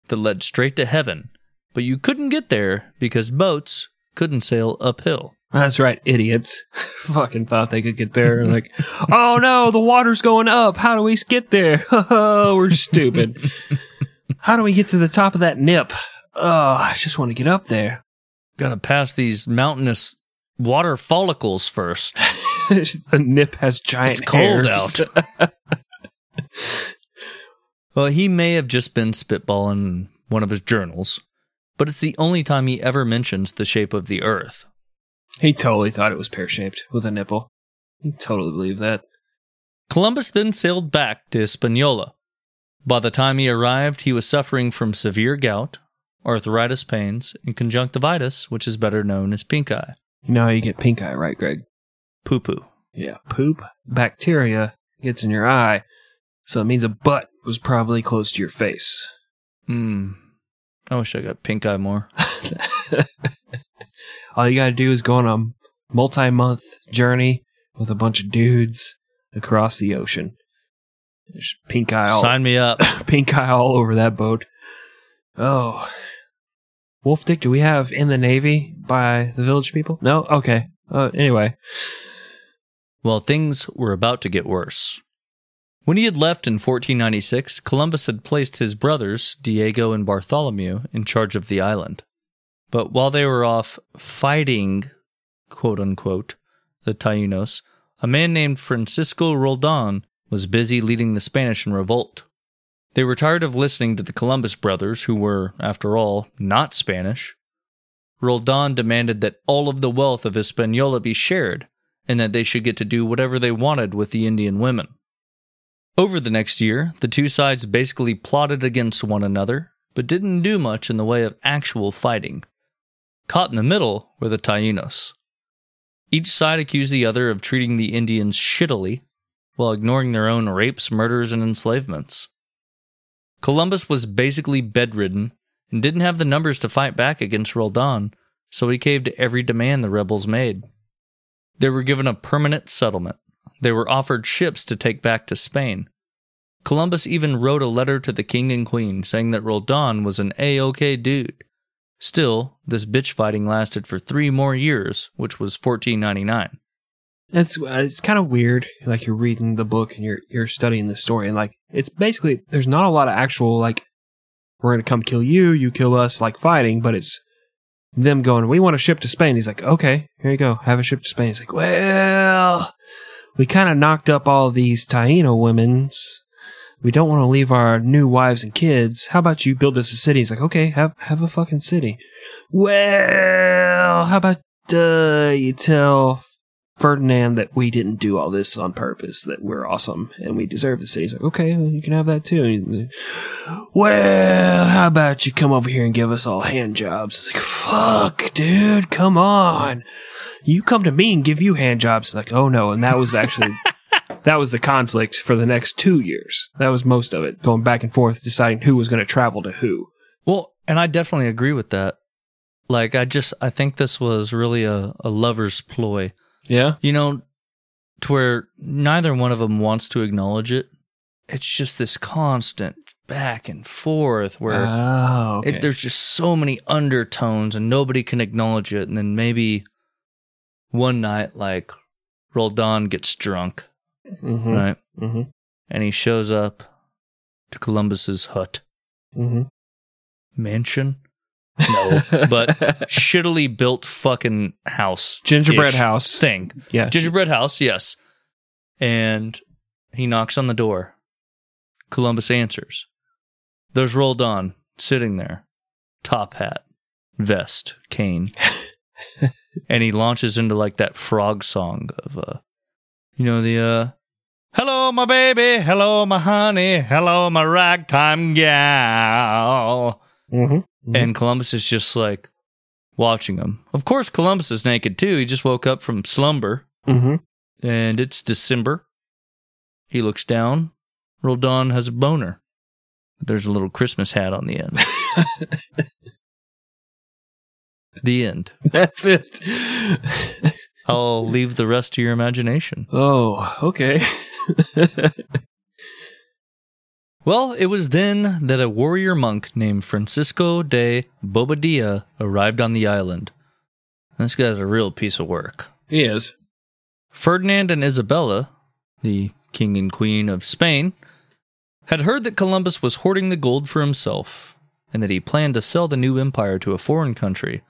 that led straight to heaven, but you couldn't get there because boats couldn't sail uphill. That's right, idiots. <laughs> Fucking thought they could get there. Like, oh no, the water's going up. How do we get there? Oh, <laughs> we're stupid. <laughs> How do we get to the top of that nip? Oh, I just want to get up there. Gotta pass these mountainous water follicles first. <laughs> <laughs> the nip has giant It's cold hairs. out. <laughs> well, he may have just been spitballing in one of his journals, but it's the only time he ever mentions the shape of the earth. He totally thought it was pear shaped with a nipple. He totally believed that. Columbus then sailed back to Hispaniola. By the time he arrived, he was suffering from severe gout, arthritis pains, and conjunctivitis, which is better known as pink eye. You know how you get pink eye, right, Greg? Poo poo. Yeah. Poop bacteria gets in your eye, so it means a butt was probably close to your face. Hmm. I wish I got pink eye more. <laughs> All you gotta do is go on a multi month journey with a bunch of dudes across the ocean. There's pink eye all Sign me up. <coughs> pink eye all over that boat. Oh. Wolf Dick, do we have in the Navy by the village people? No? Okay. Uh, anyway. Well, things were about to get worse. When he had left in 1496, Columbus had placed his brothers, Diego and Bartholomew, in charge of the island. But while they were off fighting, quote unquote, the Taínos, a man named Francisco Roldan was busy leading the Spanish in revolt. They were tired of listening to the Columbus brothers, who were, after all, not Spanish. Roldan demanded that all of the wealth of Hispaniola be shared, and that they should get to do whatever they wanted with the Indian women. Over the next year, the two sides basically plotted against one another, but didn't do much in the way of actual fighting. Caught in the middle were the Taínos. Each side accused the other of treating the Indians shittily, while ignoring their own rapes, murders, and enslavements. Columbus was basically bedridden and didn't have the numbers to fight back against Roldan, so he caved to every demand the rebels made. They were given a permanent settlement. They were offered ships to take back to Spain. Columbus even wrote a letter to the king and queen saying that Roldan was an A-OK dude. Still, this bitch fighting lasted for three more years, which was 1499. It's uh, it's kind of weird. Like you're reading the book and you're you're studying the story, and like it's basically there's not a lot of actual like we're gonna come kill you, you kill us, like fighting, but it's them going. We want a ship to Spain. He's like, okay, here you go, have a ship to Spain. He's like, well, we kind of knocked up all these Taino women's. We don't want to leave our new wives and kids. How about you build us a city? He's like, okay, have have a fucking city. Well, how about uh, you tell Ferdinand that we didn't do all this on purpose, that we're awesome and we deserve the city. He's like, okay, well, you can have that too. Well, how about you come over here and give us all hand jobs? It's like, fuck, dude, come on. You come to me and give you hand jobs. It's like, oh no. And that was actually, <laughs> that was the conflict for the next two years. That was most of it, going back and forth, deciding who was going to travel to who. Well, and I definitely agree with that. Like, I just, I think this was really a, a lover's ploy. Yeah. You know, to where neither one of them wants to acknowledge it. It's just this constant back and forth where Oh, okay. it, there's just so many undertones and nobody can acknowledge it. And then maybe one night, like, Roldan gets drunk, mm-hmm. right? Mm-hmm. And he shows up to Columbus's hut, Mm-hmm. mansion. No, but shittily built fucking house. gingerbread house. thing. Yeah. Gingerbread house, yes. And he knocks on the door. Columbus answers. There's Roldan sitting there, top hat, vest, cane. <laughs> and he launches into like that frog song of uh you know the uh Hello my baby, hello my honey, hello my ragtime gal. Mm-hmm. And Columbus is just like watching him. Of course, Columbus is naked too. He just woke up from slumber Mm-hmm. and it's December. He looks down. Roldan has a boner. There's a little Christmas hat on the end. <laughs> the end. That's it. I'll leave the rest to your imagination. oh, okay. <laughs> Well, it was then that a warrior monk named Francisco de Bobadilla arrived on the island. This guy's a real piece of work. he is. Ferdinand and Isabella, the king and queen of Spain, had heard that Columbus was hoarding the gold for himself and that he planned to sell the new empire to a foreign country,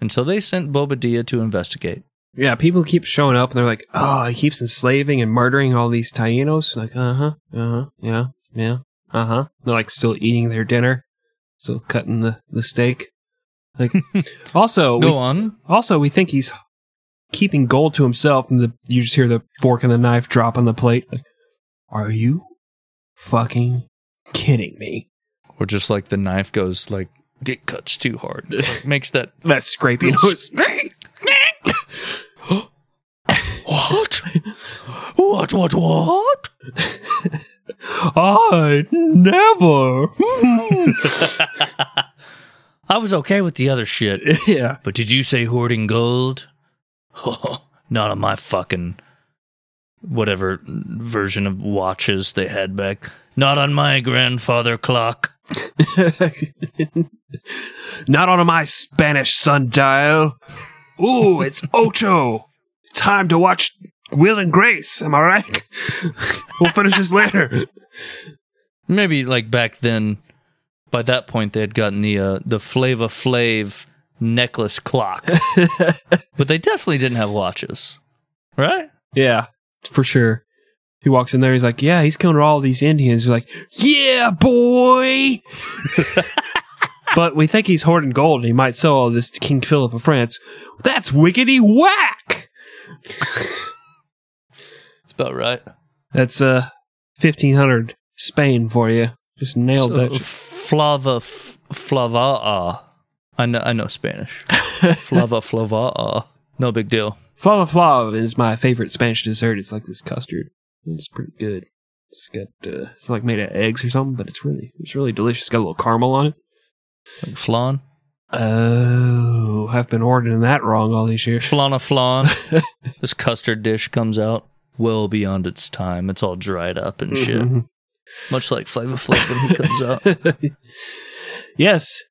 and so they sent Bobadilla to investigate. Yeah, people keep showing up and they're like, oh, he keeps enslaving and murdering all these Tainos. Like, uh huh, uh huh, yeah, yeah, uh huh. They're like still eating their dinner, still cutting the, the steak. Like, <laughs> also, Go we, on. also, we think he's keeping gold to himself and the, you just hear the fork and the knife drop on the plate. Like, are you fucking kidding me? Or just like the knife goes like it cuts too hard. <laughs> Like, makes that That scraping <laughs> noise. <laughs> What? what what? I never. <laughs> I was okay with the other shit. <laughs> yeah. But did you say hoarding gold? Not on my fucking whatever version of watches they had back. Not on my grandfather clock. Not on my Spanish sundial. Ooh, it's Ocho. Time to watch Will and Grace. Am I right? <laughs> we'll finish this later. Maybe like back then, by that point they had gotten the uh, the Flava Flav necklace clock, <laughs> but they definitely didn't have watches, right? Yeah, for sure. He walks in there. He's like, "Yeah, he's killing all these Indians." He's like, "Yeah, boy." <laughs> but we think he's hoarding gold, and he might sell all this to King Philip of France. That's wickety whack. About right. That's uh fifteen hundred Spain for you. Just nailed So, that. Flava f- Flava. I know I know Spanish. <laughs> Flava Flava. No big deal. Flava flav is my favorite Spanish dessert. It's like this custard. It's pretty good. It's got uh, it's like made of eggs or something, but it's really it's really delicious. It's got a little caramel on it. Like flan? Oh, I've been ordering that wrong all these years. Flana flan. <laughs> this custard dish comes out well beyond its time. It's all dried up and shit. Mhm. Much like Flavor Flav when he comes out. <laughs> yes,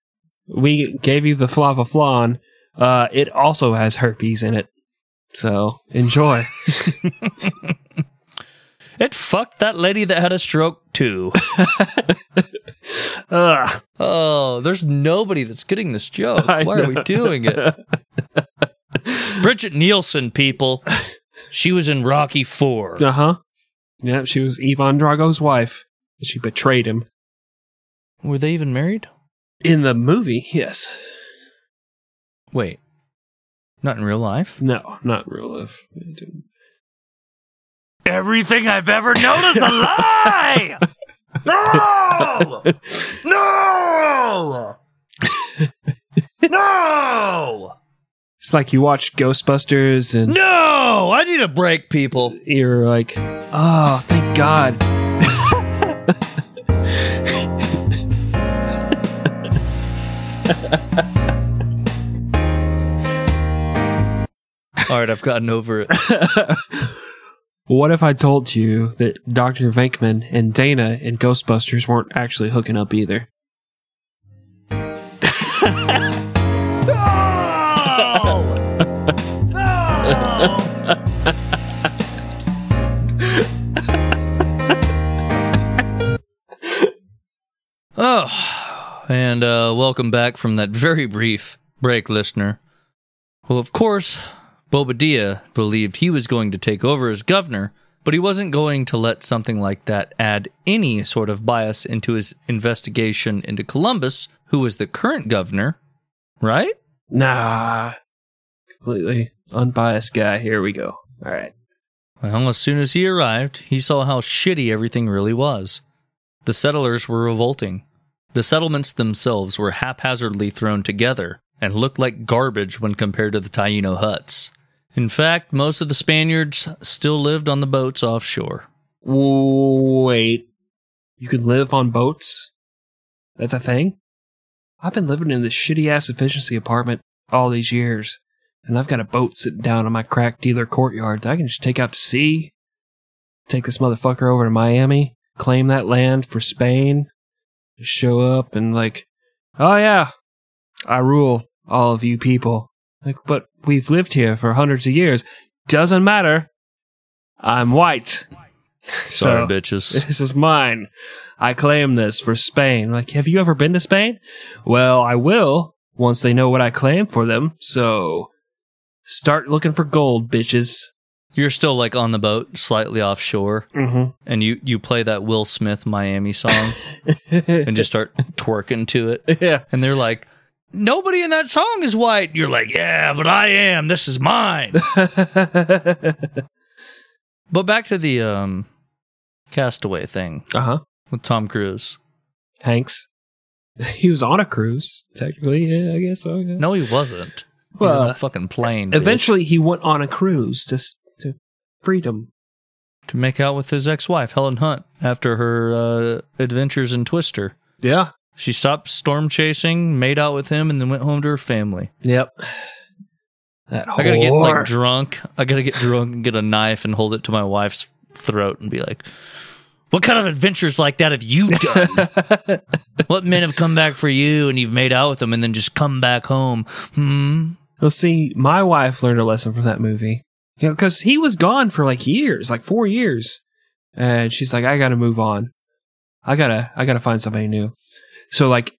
we gave you the flava flan. Uh, it also has herpes in it. So enjoy. <laughs> It fucked that lady that had a stroke too. <laughs> Oh, there's nobody that's getting this joke. I Why are we doing it? Brigitte Nielsen, people. She was in Rocky Four. Uh huh. Yeah, she was Ivan Drago's wife. She betrayed him. Were they even married? In the movie, yes. Wait, not in real life. No, not real life. Everything I've ever known is a lie. <laughs> No! No! No! It's like you watch Ghostbusters and No! I need a break, people. you're like, oh, thank God. <laughs> All right, I've gotten over it. <laughs> What if I told you that Dr. Venkman and Dana in Ghostbusters weren't actually hooking up either? And uh, welcome back from that very brief break, listener. Well, of course, Bobadilla believed he was going to take over as governor, but he wasn't going to let something like that add any sort of bias into his investigation into Columbus, who was the current governor, right? Nah. Completely unbiased guy. Here we go. All right. Well, as soon as he arrived, he saw how shitty everything really was. The settlers were revolting. The settlements themselves were haphazardly thrown together and looked like garbage when compared to the Taino huts. In fact, most of the Spaniards still lived on the boats offshore. Wait. You can live on boats? That's a thing? I've been living in this shitty ass efficiency apartment all these years, and I've got a boat sitting down on my crack dealer courtyard that I can just take out to sea, take this motherfucker over to Miami, claim that land for Spain, show up and like, oh yeah, I rule all of you people. Like, but we've lived here for hundreds of years. Doesn't matter. I'm white. <laughs> Sorry, So- bitches. <laughs> this is mine. I claim this for Spain. Like, have you ever been to Spain? Well, I will once they know what I claim for them. So, start looking for gold, bitches. You're still like on the boat, slightly offshore, Mm-hmm. and you, you play that Will Smith Miami song and just start <laughs> twerking to it. yeah. And they're like, nobody in that song is white. You're like, yeah, but I am. This is mine. <laughs> but back to the um, Castaway thing uh huh. with Tom Cruise. Hanks. <laughs> He was on a cruise, technically. Yeah, I guess so. Yeah. No, he wasn't. He was Well, on a fucking plane. bitch, Eventually, he went on a cruise to freedom. to make out with his ex-wife Helen Hunt after her uh, adventures in Twister. Yeah. She stopped storm chasing, made out with him, and then went home to her family. Yep. That I gotta get like drunk. I gotta get drunk and get a knife and hold it to my wife's throat and be like, "What kind of adventures like that have you done? <laughs> what men have come back for you and you've made out with them and then just come back home? Hmm. Well, see, my wife learned a lesson from that movie. You know, because he was gone for like years, like four years, and she's like, "I got to move on. I gotta, I gotta find somebody new." So, like,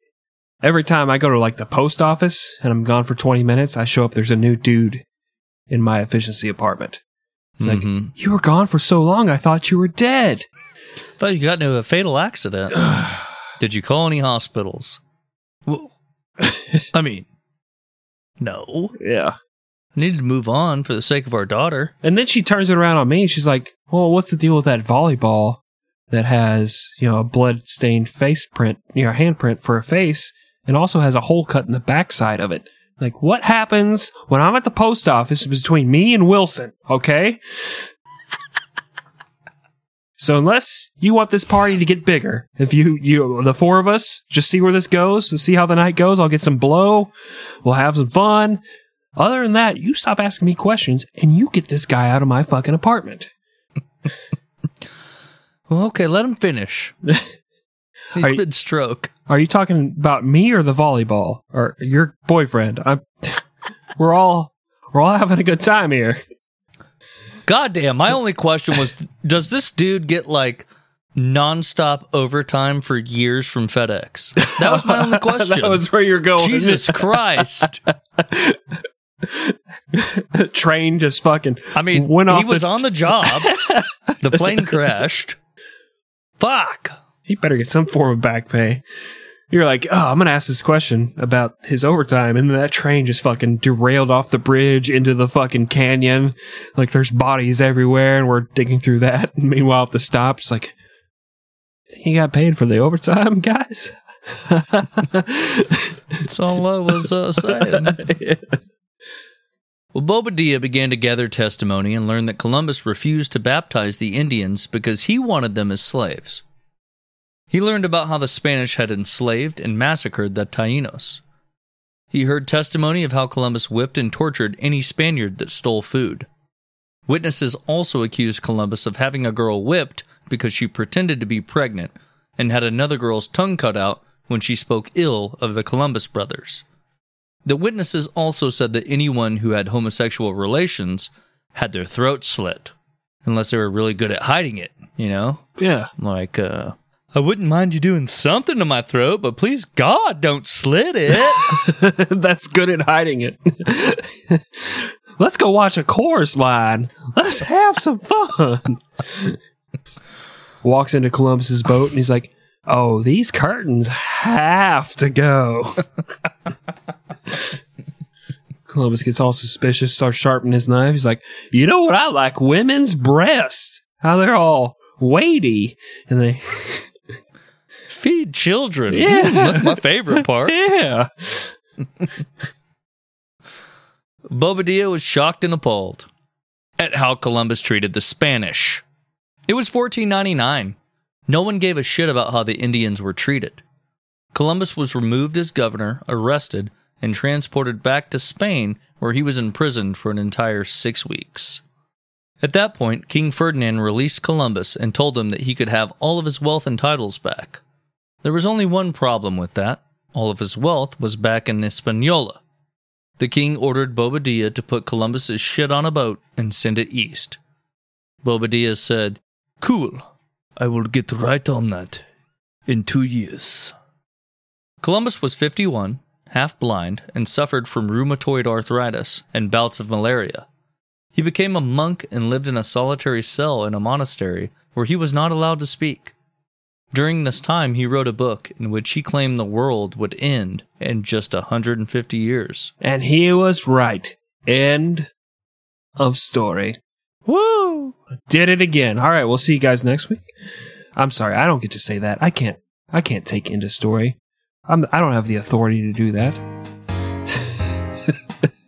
every time I go to like the post office and I'm gone for twenty minutes, I show up. There's a new dude in my efficiency apartment. Like, Mhm. you were gone for so long, I thought you were dead. Thought you got into a fatal accident. <sighs> Did you call any hospitals? Well, <laughs> I mean, no. Yeah. Needed to move on for the sake of our daughter. And then she turns it around on me. She's like, "Well, what's the deal with that volleyball that has, you know, a blood-stained face print, you know, handprint for a face, and also has a hole cut in the backside of it? Like, what happens when I'm at the post office between me and Wilson? Okay." <laughs> So unless you want this party to get bigger, if you you the four of us just see where this goes, see how the night goes, I'll get some blow, we'll have some fun. Other than that, you stop asking me questions and you get this guy out of my fucking apartment. <laughs> Well, okay, let him finish. <laughs> He's Are you- stroke. Are you talking about me or the volleyball or your boyfriend? I'm <laughs> we're all we're all having a good time here. Goddamn, my only question was does this dude get like nonstop overtime for years from FedEx? That was my only question. that was where you're going. Jesus Christ. <laughs> Train just fucking I mean, Went off he was the- on the job. <laughs> the plane crashed. Fuck. he better get some form of back pay. You're like, oh, I'm gonna ask this question about his overtime, and then that train just fucking derailed off the bridge into the fucking canyon. Like there's bodies everywhere, and we're digging through that. And <laughs> meanwhile, at the stop, it's like, he got paid for the overtime, guys? That's all I was uh, saying. Well, Bobadilla began to gather testimony and learned that Columbus refused to baptize the Indians because he wanted them as slaves. He learned about how the Spanish had enslaved and massacred the Taínos. He heard testimony of how Columbus whipped and tortured any Spaniard that stole food. Witnesses also accused Columbus of having a girl whipped because she pretended to be pregnant and had another girl's tongue cut out when she spoke ill of the Columbus brothers. The witnesses also said that anyone who had homosexual relations had their throat slit, unless they were really good at hiding it, you know? yeah. Like, uh, I wouldn't mind you doing something to my throat, but please God, don't slit it. <laughs> That's good at hiding it. <laughs> Let's go watch a chorus line. Let's have some fun. Walks into Columbus's boat and he's like, "Oh, these curtains have to go." <laughs> Columbus gets all suspicious, starts sharpening his knife. He's like, "You know what I like? Women's breasts. How they're all weighty." And they, <laughs> Feed children. Yeah. Mm, that's my favorite <laughs> part. yeah. Bobadilla was shocked and appalled at how Columbus treated the Spanish. It was 1499. No one gave a shit about how the Indians were treated. Columbus was removed as governor, arrested, and transported back to Spain, where he was imprisoned for an entire six weeks. At that point, King Ferdinand released Columbus and told him that he could have all of his wealth and titles back. There was only one problem with that all of his wealth was back in Hispaniola. The king ordered Bobadilla to put Columbus's shit on a boat and send it east. Bobadilla said, Cool, I will get right on that in two years. Columbus was 51, half blind, and suffered from rheumatoid arthritis and bouts of malaria. He became a monk and lived in a solitary cell in a monastery where he was not allowed to speak. During this time, he wrote a book in which he claimed the world would end in just a 150 years. And he was right. End of story. Woo! Did it again. All right, we'll see you guys next week. I'm sorry, I don't get to say that. I can't. I can't take into story. I'm. I don't have the authority to do that.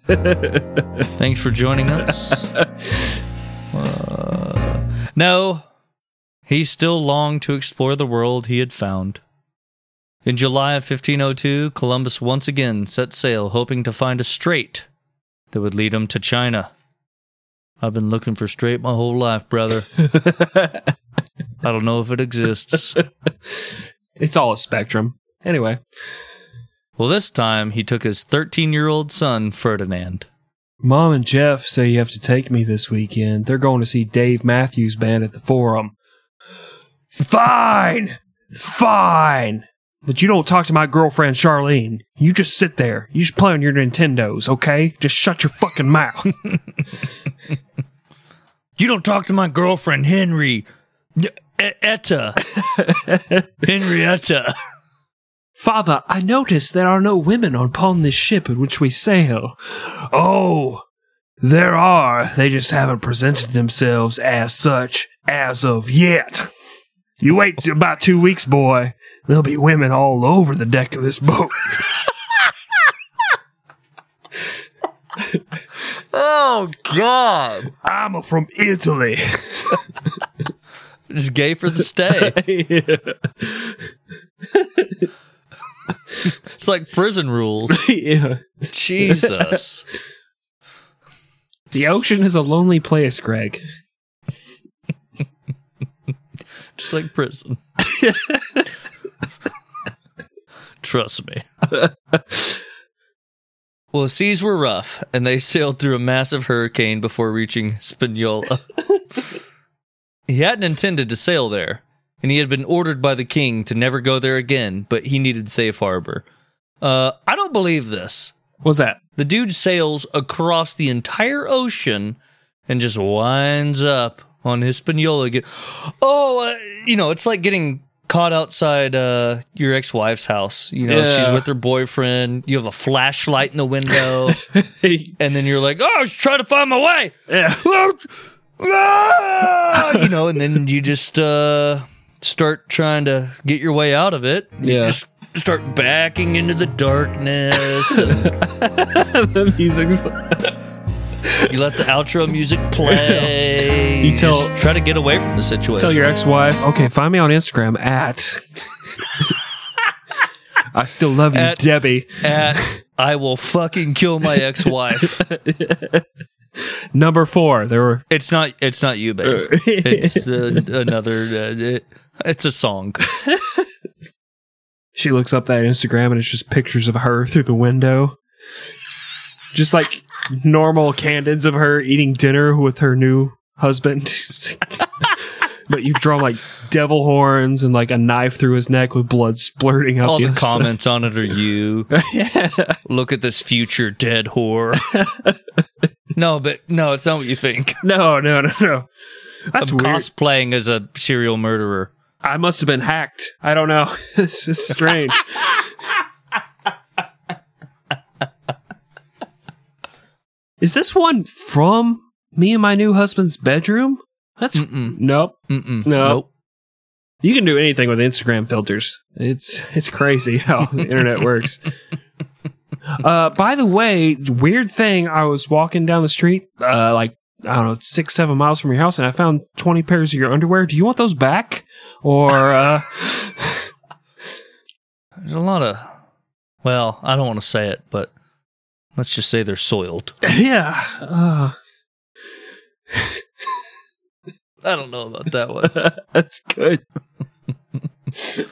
<laughs> Thanks for joining us. <laughs> Uh, no, he still longed to explore the world he had found. In July of 1502, Columbus once again set sail, hoping to find a strait that would lead him to China. I've been looking for straight my whole life, brother. <laughs> I don't know if it exists. <laughs> It's all a spectrum. Anyway, Well, this time he took his 13 year old son, Ferdinand. Mom and Jeff say you have to take me this weekend. They're going to see Dave Matthews Band at the Forum. Fine, fine. But you don't talk to my girlfriend Charlene. You just sit there. You just play on your Nintendos, okay? Just shut your fucking mouth. <laughs> You don't talk to my girlfriend, Henry. Etta. <laughs> Henrietta. Father, I notice there are no women upon this ship in which we sail. Oh, there are. They just haven't presented themselves as such as of yet. You wait about two weeks, boy. There'll be women all over the deck of this boat. <laughs> Oh, God. I'm from Italy. Just gay for the stay. <laughs> It's like prison rules. <laughs> yeah. Jesus. The ocean is a lonely place, Greg. Just like prison. Trust me. <laughs> well, the seas were rough, and they sailed through a massive hurricane before reaching Hispaniola. <laughs> he hadn't intended to sail there, and he had been ordered by the king to never go there again, but he needed safe harbor. Uh, I don't believe this. What's that? The dude sails across the entire ocean and just winds up on Hispaniola again. Oh, uh, you know, it's like getting caught outside uh, your ex-wife's house. You know, Yeah. she's with her boyfriend. You have a flashlight in the window, <laughs> and then you're like, "Oh, I was trying to find my way." yeah. <laughs> Ah! you know, and then you just uh, start trying to get your way out of it. You Yeah. just start backing into the darkness. And <laughs> the music. You let the outro music play. You tell- just try to get away from the situation. Tell your ex-wife, okay, find me on Instagram at. I still love you, At- Debbie. at I will fucking kill my ex-wife. Number four. There were. it's not. It's not you, babe. It's uh, <laughs> another. Uh, it, it's a song. She looks up that Instagram and it's just pictures of her through the window. Just like normal candids of her eating dinner with her new husband. <laughs> but you've drawn like devil horns and like a knife through his neck with blood splurting out All the, the other side. comments on it are you. <laughs> yeah. Look at this future dead whore. <laughs> no, but no, it's not what you think. No, no, no, no. That's I'm weird. cosplaying as a serial murderer. I must have been hacked. I don't know. it's just strange. Is this one from me and my new husband's bedroom? That's Mm-mm. nope. Mm-mm. No. Nope. You can do anything with Instagram filters. It's it's crazy how the internet works. <laughs> Uh, by the way, weird thing. I was walking down the street, uh, like I don't know, six seven miles from your house, and I found twenty pairs of your underwear. Do you want those back? Or uh, <laughs> There's a lot of. Well, I don't want to say it, but let's just say they're soiled. <laughs> yeah, uh, I don't know about that one. <laughs> that's good. <laughs>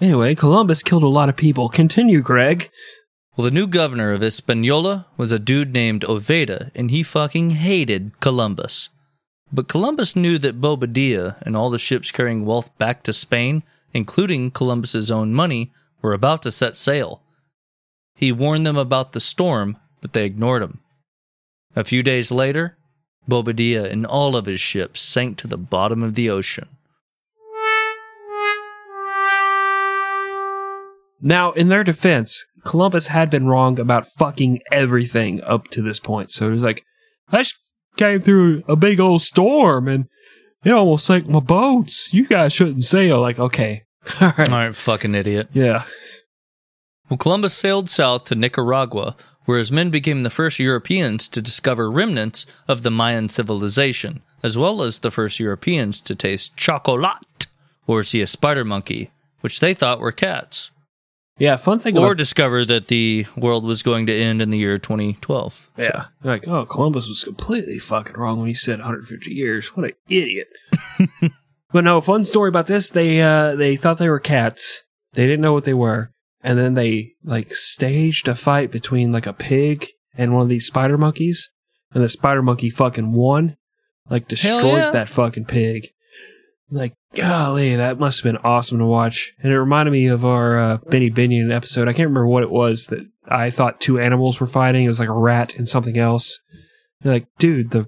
anyway, Columbus killed a lot of people. Continue, Greg. Well, the new governor of Hispaniola was a dude named Oveda, and he fucking hated Columbus. But Columbus knew that Bobadilla and all the ships carrying wealth back to Spain, including Columbus's own money, were about to set sail. He warned them about the storm, but they ignored him. A few days later, Bobadilla and all of his ships sank to the bottom of the ocean. Now, in their defense, Columbus had been wrong about fucking everything up to this point. So it was like, I just came through a big old storm and it almost sank my boats. You guys shouldn't sail. Like, okay. <laughs> All right. All right, fucking idiot. Yeah. Well, Columbus sailed south to Nicaragua, where his men became the first Europeans to discover remnants of the Mayan civilization, as well as the first Europeans to taste chocolate or see a spider monkey, which they thought were cats, Yeah. Fun thing or about discover that the world was going to end in the year 2012. So- Yeah. Like, oh, Columbus was completely fucking wrong when he said 150 years. What an idiot. <laughs> but no, fun story about this. They, uh, they thought they were cats. They didn't know what they were. And then they, like, staged a fight between, like, a pig and one of these spider monkeys. And the spider monkey fucking won. Like, destroyed yeah. that fucking pig. Like, golly, that must have been awesome to watch. And it reminded me of our, uh, Benny Binion episode. I can't remember what it was that I thought two animals were fighting. It was like a rat and something else. You're like, dude, the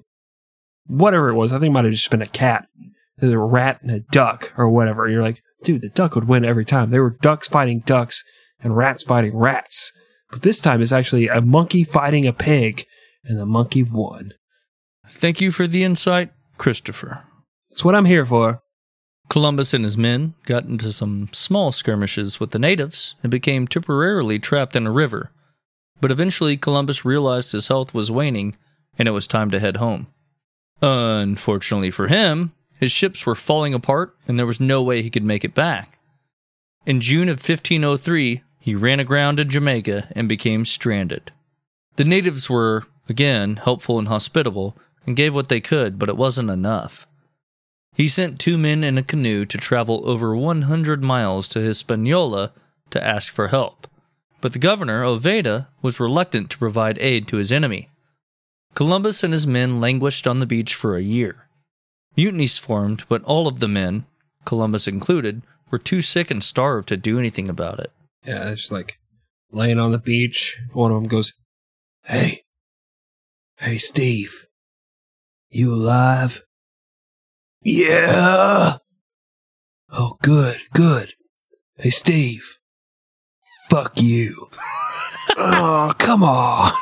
whatever it was, I think it might have just been a cat. There's a rat and a duck or whatever. And you're like, dude, the duck would win every time. There were ducks fighting ducks and rats fighting rats. But this time it's actually a monkey fighting a pig, and the monkey won. Thank you for the insight, Christopher. That's what I'm here for. Columbus and his men got into some small skirmishes with the natives and became temporarily trapped in a river. But eventually, Columbus realized his health was waning and it was time to head home. Unfortunately for him, his ships were falling apart and there was no way he could make it back. In June of 1503, he ran aground in Jamaica and became stranded. The natives were, again, helpful and hospitable and gave what they could, but it wasn't enough. He sent two men in a canoe to travel over 100 miles to Hispaniola to ask for help. But the governor, Oveda, was reluctant to provide aid to his enemy. Columbus and his men languished on the beach for a year. Mutinies formed, but all of the men, Columbus included, were too sick and starved to do anything about it. Yeah, it's just like laying on the beach. One of them goes, Hey, hey, Steve, you alive? Yeah. Oh, good, good. Hey, Steve, fuck you. <laughs> oh, come on.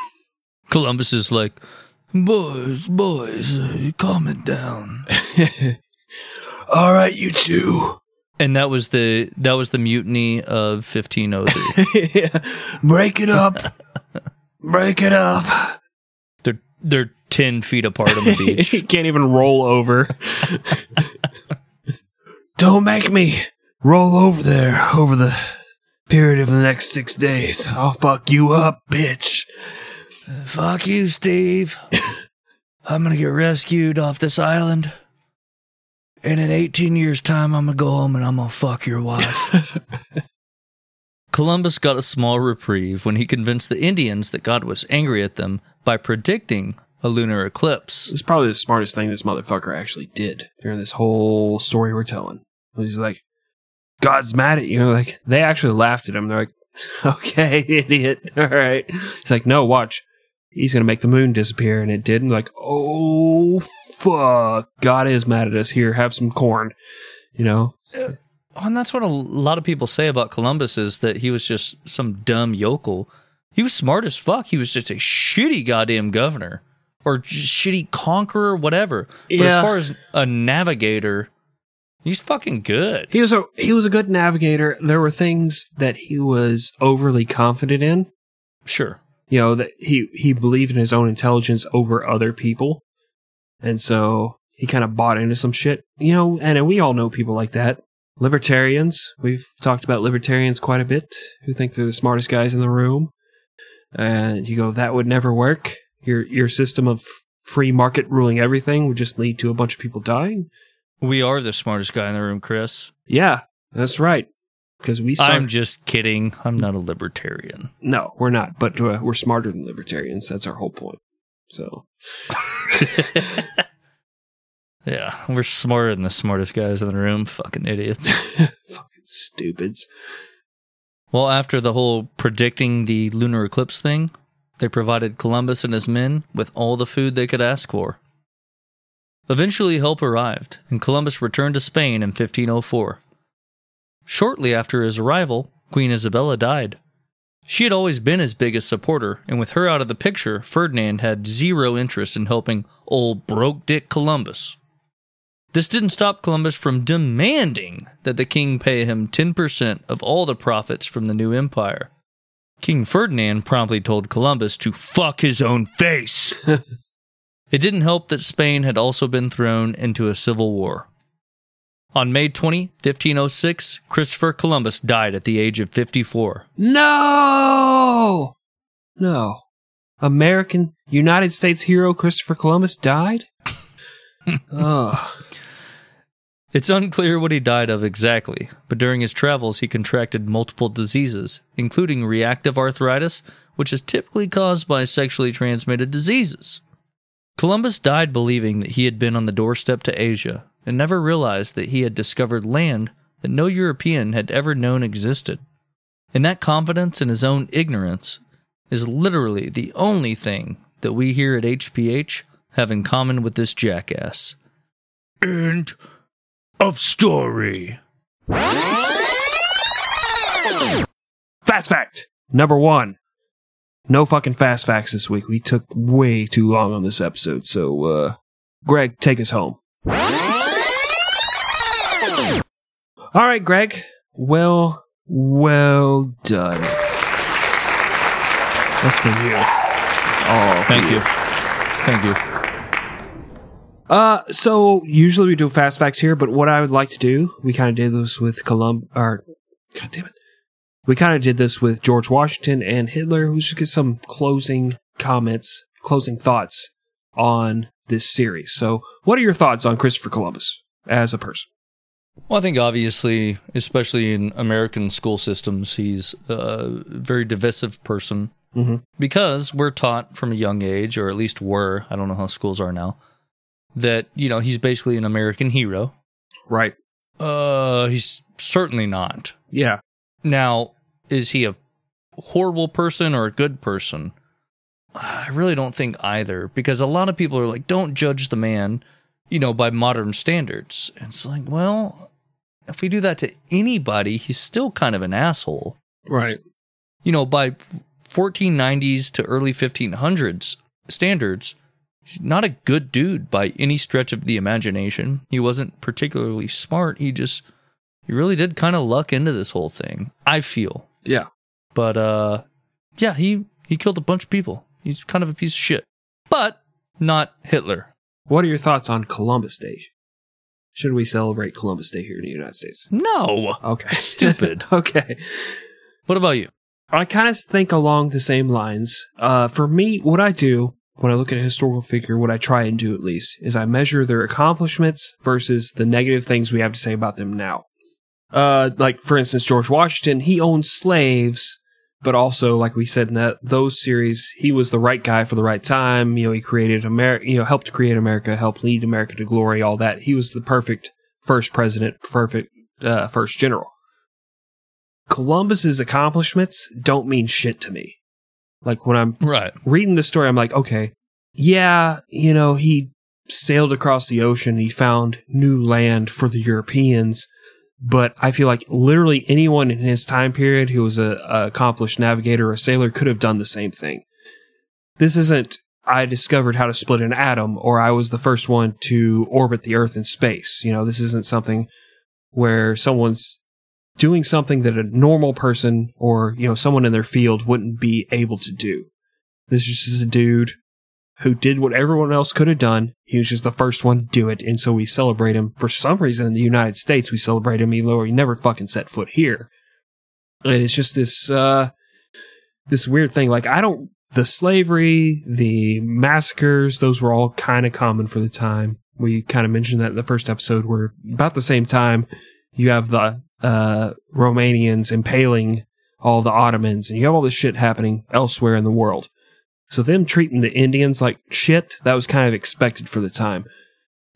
Columbus is like, Boys, boys, calm it down. <laughs> All right, you two. And that was the that was the mutiny of 1503. <laughs> Break it up. Break it up. they're they're 10 feet apart on the <laughs> beach. he can't even roll over. Don't make me roll over there over the period of the next six days. I'll fuck you up, bitch. Fuck you, Steve. <laughs> I'm gonna get rescued off this island. And in 18 years' time, I'm gonna go home and I'm gonna fuck your wife. <laughs> Columbus got a small reprieve when he convinced the Indians that God was angry at them by predicting a lunar eclipse. It's probably the smartest thing this motherfucker actually did during this whole story we're telling. He's like, God's mad at you. <laughs> Like, they actually laughed at him. They're like, <laughs> okay, idiot. All right. He's like, no, watch. He's going to make the moon disappear. And it did. And like, oh, fuck. God is mad at us. Here, have some corn. You know? Uh, oh, and that's what a lot of people say about Columbus is that he was just some dumb yokel. He was smart as fuck. He was just a shitty goddamn governor or shitty conqueror, whatever. But as far as a navigator, he's fucking good. He was a he was a good navigator. There were things that he was overly confident in. Sure. You know that he he believed in his own intelligence over other people, and so he kind of bought into some shit. You know, and we all know people like that. Libertarians. We've talked about libertarians quite a bit, who think they're the smartest guys in the room. And you go, that would never work. Your your system of free market ruling everything would just lead to a bunch of people dying. We are the smartest guy in the room, Chris. Yeah, that's right. Because we saw. I'm just kidding. I'm not a libertarian. No, we're not. But uh, we're smarter than libertarians. That's our whole point. So <laughs> Yeah, we're smarter than the smartest guys in the room. Fucking idiots. <laughs> fucking stupids. well, after the whole predicting the lunar eclipse thing, they provided Columbus and his men with all the food they could ask for. Eventually, help arrived, and Columbus returned to Spain in 1504. Shortly after his arrival, Queen Isabella died. She had always been his biggest supporter, and with her out of the picture, Ferdinand had zero interest in helping old broke dick Columbus. This didn't stop Columbus from demanding that the king pay him 10% of all the profits from the new empire. King Ferdinand promptly told Columbus to fuck his own face. <laughs> it didn't help that Spain had also been thrown into a civil war. On May 20, 1506, Christopher Columbus died at the age of 54. No, no. American United States hero Christopher Columbus died. <laughs> oh, It's unclear what he died of exactly, but during his travels he contracted multiple diseases, including reactive arthritis, which is typically caused by sexually transmitted diseases. Columbus died believing that he had been on the doorstep to Asia and never realized that he had discovered land that no European had ever known existed. And that confidence in his own ignorance is literally the only thing that we here at HPH have in common with this jackass. End of story. fast fact number one. No fucking fast facts this week. We took way too long on this episode. So, uh, Greg, take us home. All right, Greg. Well, well done. That's for you. It's all. for Thank you. Thank you. Uh, so usually we do fast facts here, but what I would like to do, we kind of did this with Colum, or God damn it, we kind of did this with George Washington and Hitler. We should get some closing comments, closing thoughts on this series. So, what are your thoughts on Christopher Columbus as a person? Well, I think obviously, especially in American school systems, he's a very divisive person Mhm. because we're taught from a young age, or at least were, I don't know how schools are now, that, you know, he's basically an American hero. Right. Uh, he's certainly not. Yeah. Now, is he a horrible person or a good person? I really don't think either because a lot of people are like, don't judge the man, you know, by modern standards. And it's like, well, if we do that to anybody, he's still kind of an asshole. Right. You know, by 1490s to early 1500s standards, he's not a good dude by any stretch of the imagination. He wasn't particularly smart. He just, he really did kind of luck into this whole thing, I feel. Yeah. But uh yeah, he he killed a bunch of people. He's kind of a piece of shit. But not Hitler. What are your thoughts on Columbus Day? Should we celebrate Columbus Day here in the United States? No. Okay. Stupid. <laughs> okay. What about you? I kind of think along the same lines. Uh, for me, what I do when I look at a historical figure, what I try and do at least, is I measure their accomplishments versus the negative things we have to say about them now. Uh, like for instance, George Washington, he owned slaves, but also, like we said in that those series, he was the right guy for the right time. You know, he created America, you know, helped create America, helped lead America to glory, all that. He was the perfect first president, perfect uh, first general. Columbus's accomplishments don't mean shit to me. Like when I'm Right. reading the story, I'm like, okay, yeah, you know, he sailed across the ocean, he found new land for the Europeans, but I feel like literally anyone in his time period who was a, a accomplished navigator or sailor could have done the same thing. This isn't I discovered how to split an atom or I was the first one to orbit the earth in space. You know, this isn't something where someone's doing something that a normal person or, you know, someone in their field wouldn't be able to do. This is just a dude who did what everyone else could have done. He was just the first one to do it, and so we celebrate him. For some reason in the United States, we celebrate him even though he never fucking set foot here. And it's just this, uh, this weird thing. Like, I don't, the slavery, the massacres, those were all kind of common for the time. We kind of mentioned that in the first episode where about the same time you have the, uh, Romanians impaling all the Ottomans and you have all this shit happening elsewhere in the world. So them treating the Indians like shit, that was kind of expected for the time.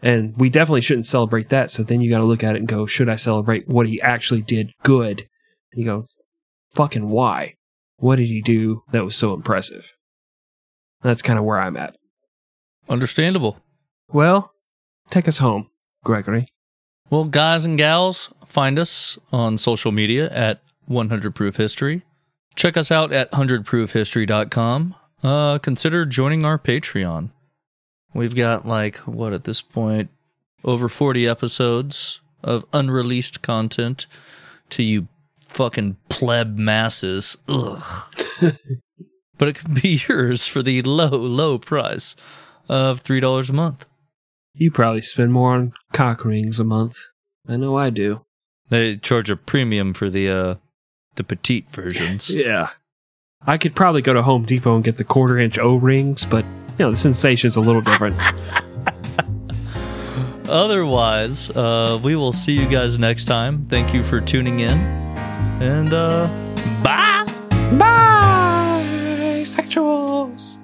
And we definitely shouldn't celebrate that. So then you got to look at it and go, should I celebrate what he actually did good? And you go, fucking why? What did he do that was so impressive? That's kind of where I'm at. Understandable. Well, take us home, Gregory. Well, guys and gals, find us on social media at 100 Proof History. Check us out at 100proofhistory.com. Uh, consider joining our Patreon. We've got like, what at this point, over 40 episodes of unreleased content to you fucking pleb masses. Ugh. <laughs> but it can be yours for the low, low price of $3 a month. You probably spend more on cock rings a month. I know I do. They charge a premium for the uh the petite versions. <laughs> Yeah. I could probably go to Home Depot and get the quarter inch O rings, but, you know, the sensation's a little different. <laughs> Otherwise, uh we will see you guys next time. Thank you for tuning in. And uh bye. Bye, sexuals.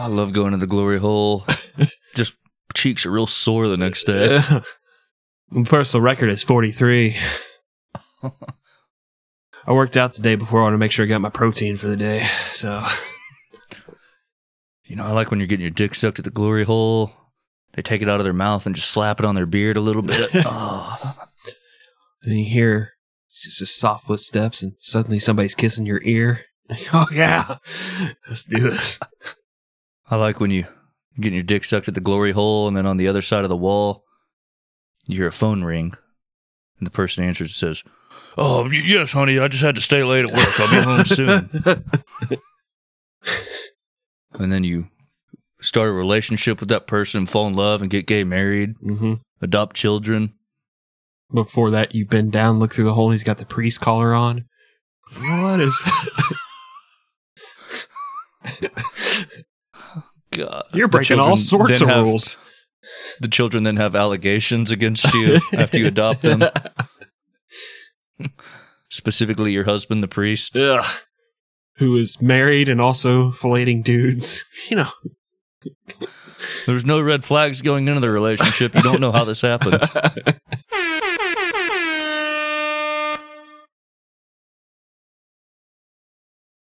I love going to the glory hole. <laughs> Just cheeks are real sore the next day. <laughs> My personal record is 43. I worked out the day before. I want to make sure I got my protein for the day. So, You know, I like when you're getting your dick sucked at the glory hole. They take it out of their mouth and just slap it on their beard a little bit. <laughs> oh. then you hear just soft footsteps, and suddenly somebody's kissing your ear. <laughs> oh, yeah. Let's do this. I like when you getting your dick sucked at the glory hole, and then on the other side of the wall, you hear a phone ring, and the person answers and says, "Oh, yes, honey, I just had to stay late at work. I'll be home soon." <laughs> and then you start a relationship with that person, fall in love, and get gay married, hmm adopt children. Before that, you bend down, look through the hole, and he's got the priest collar on. What is. God, You're breaking all sorts of have- rules. The children then have allegations against you <laughs> after you adopt them. <laughs> <laughs> Specifically, your husband, the priest. Ugh. Who is married and also filleting dudes. <laughs> You know. There's no red flags going into the relationship. You don't know how this happened. <laughs>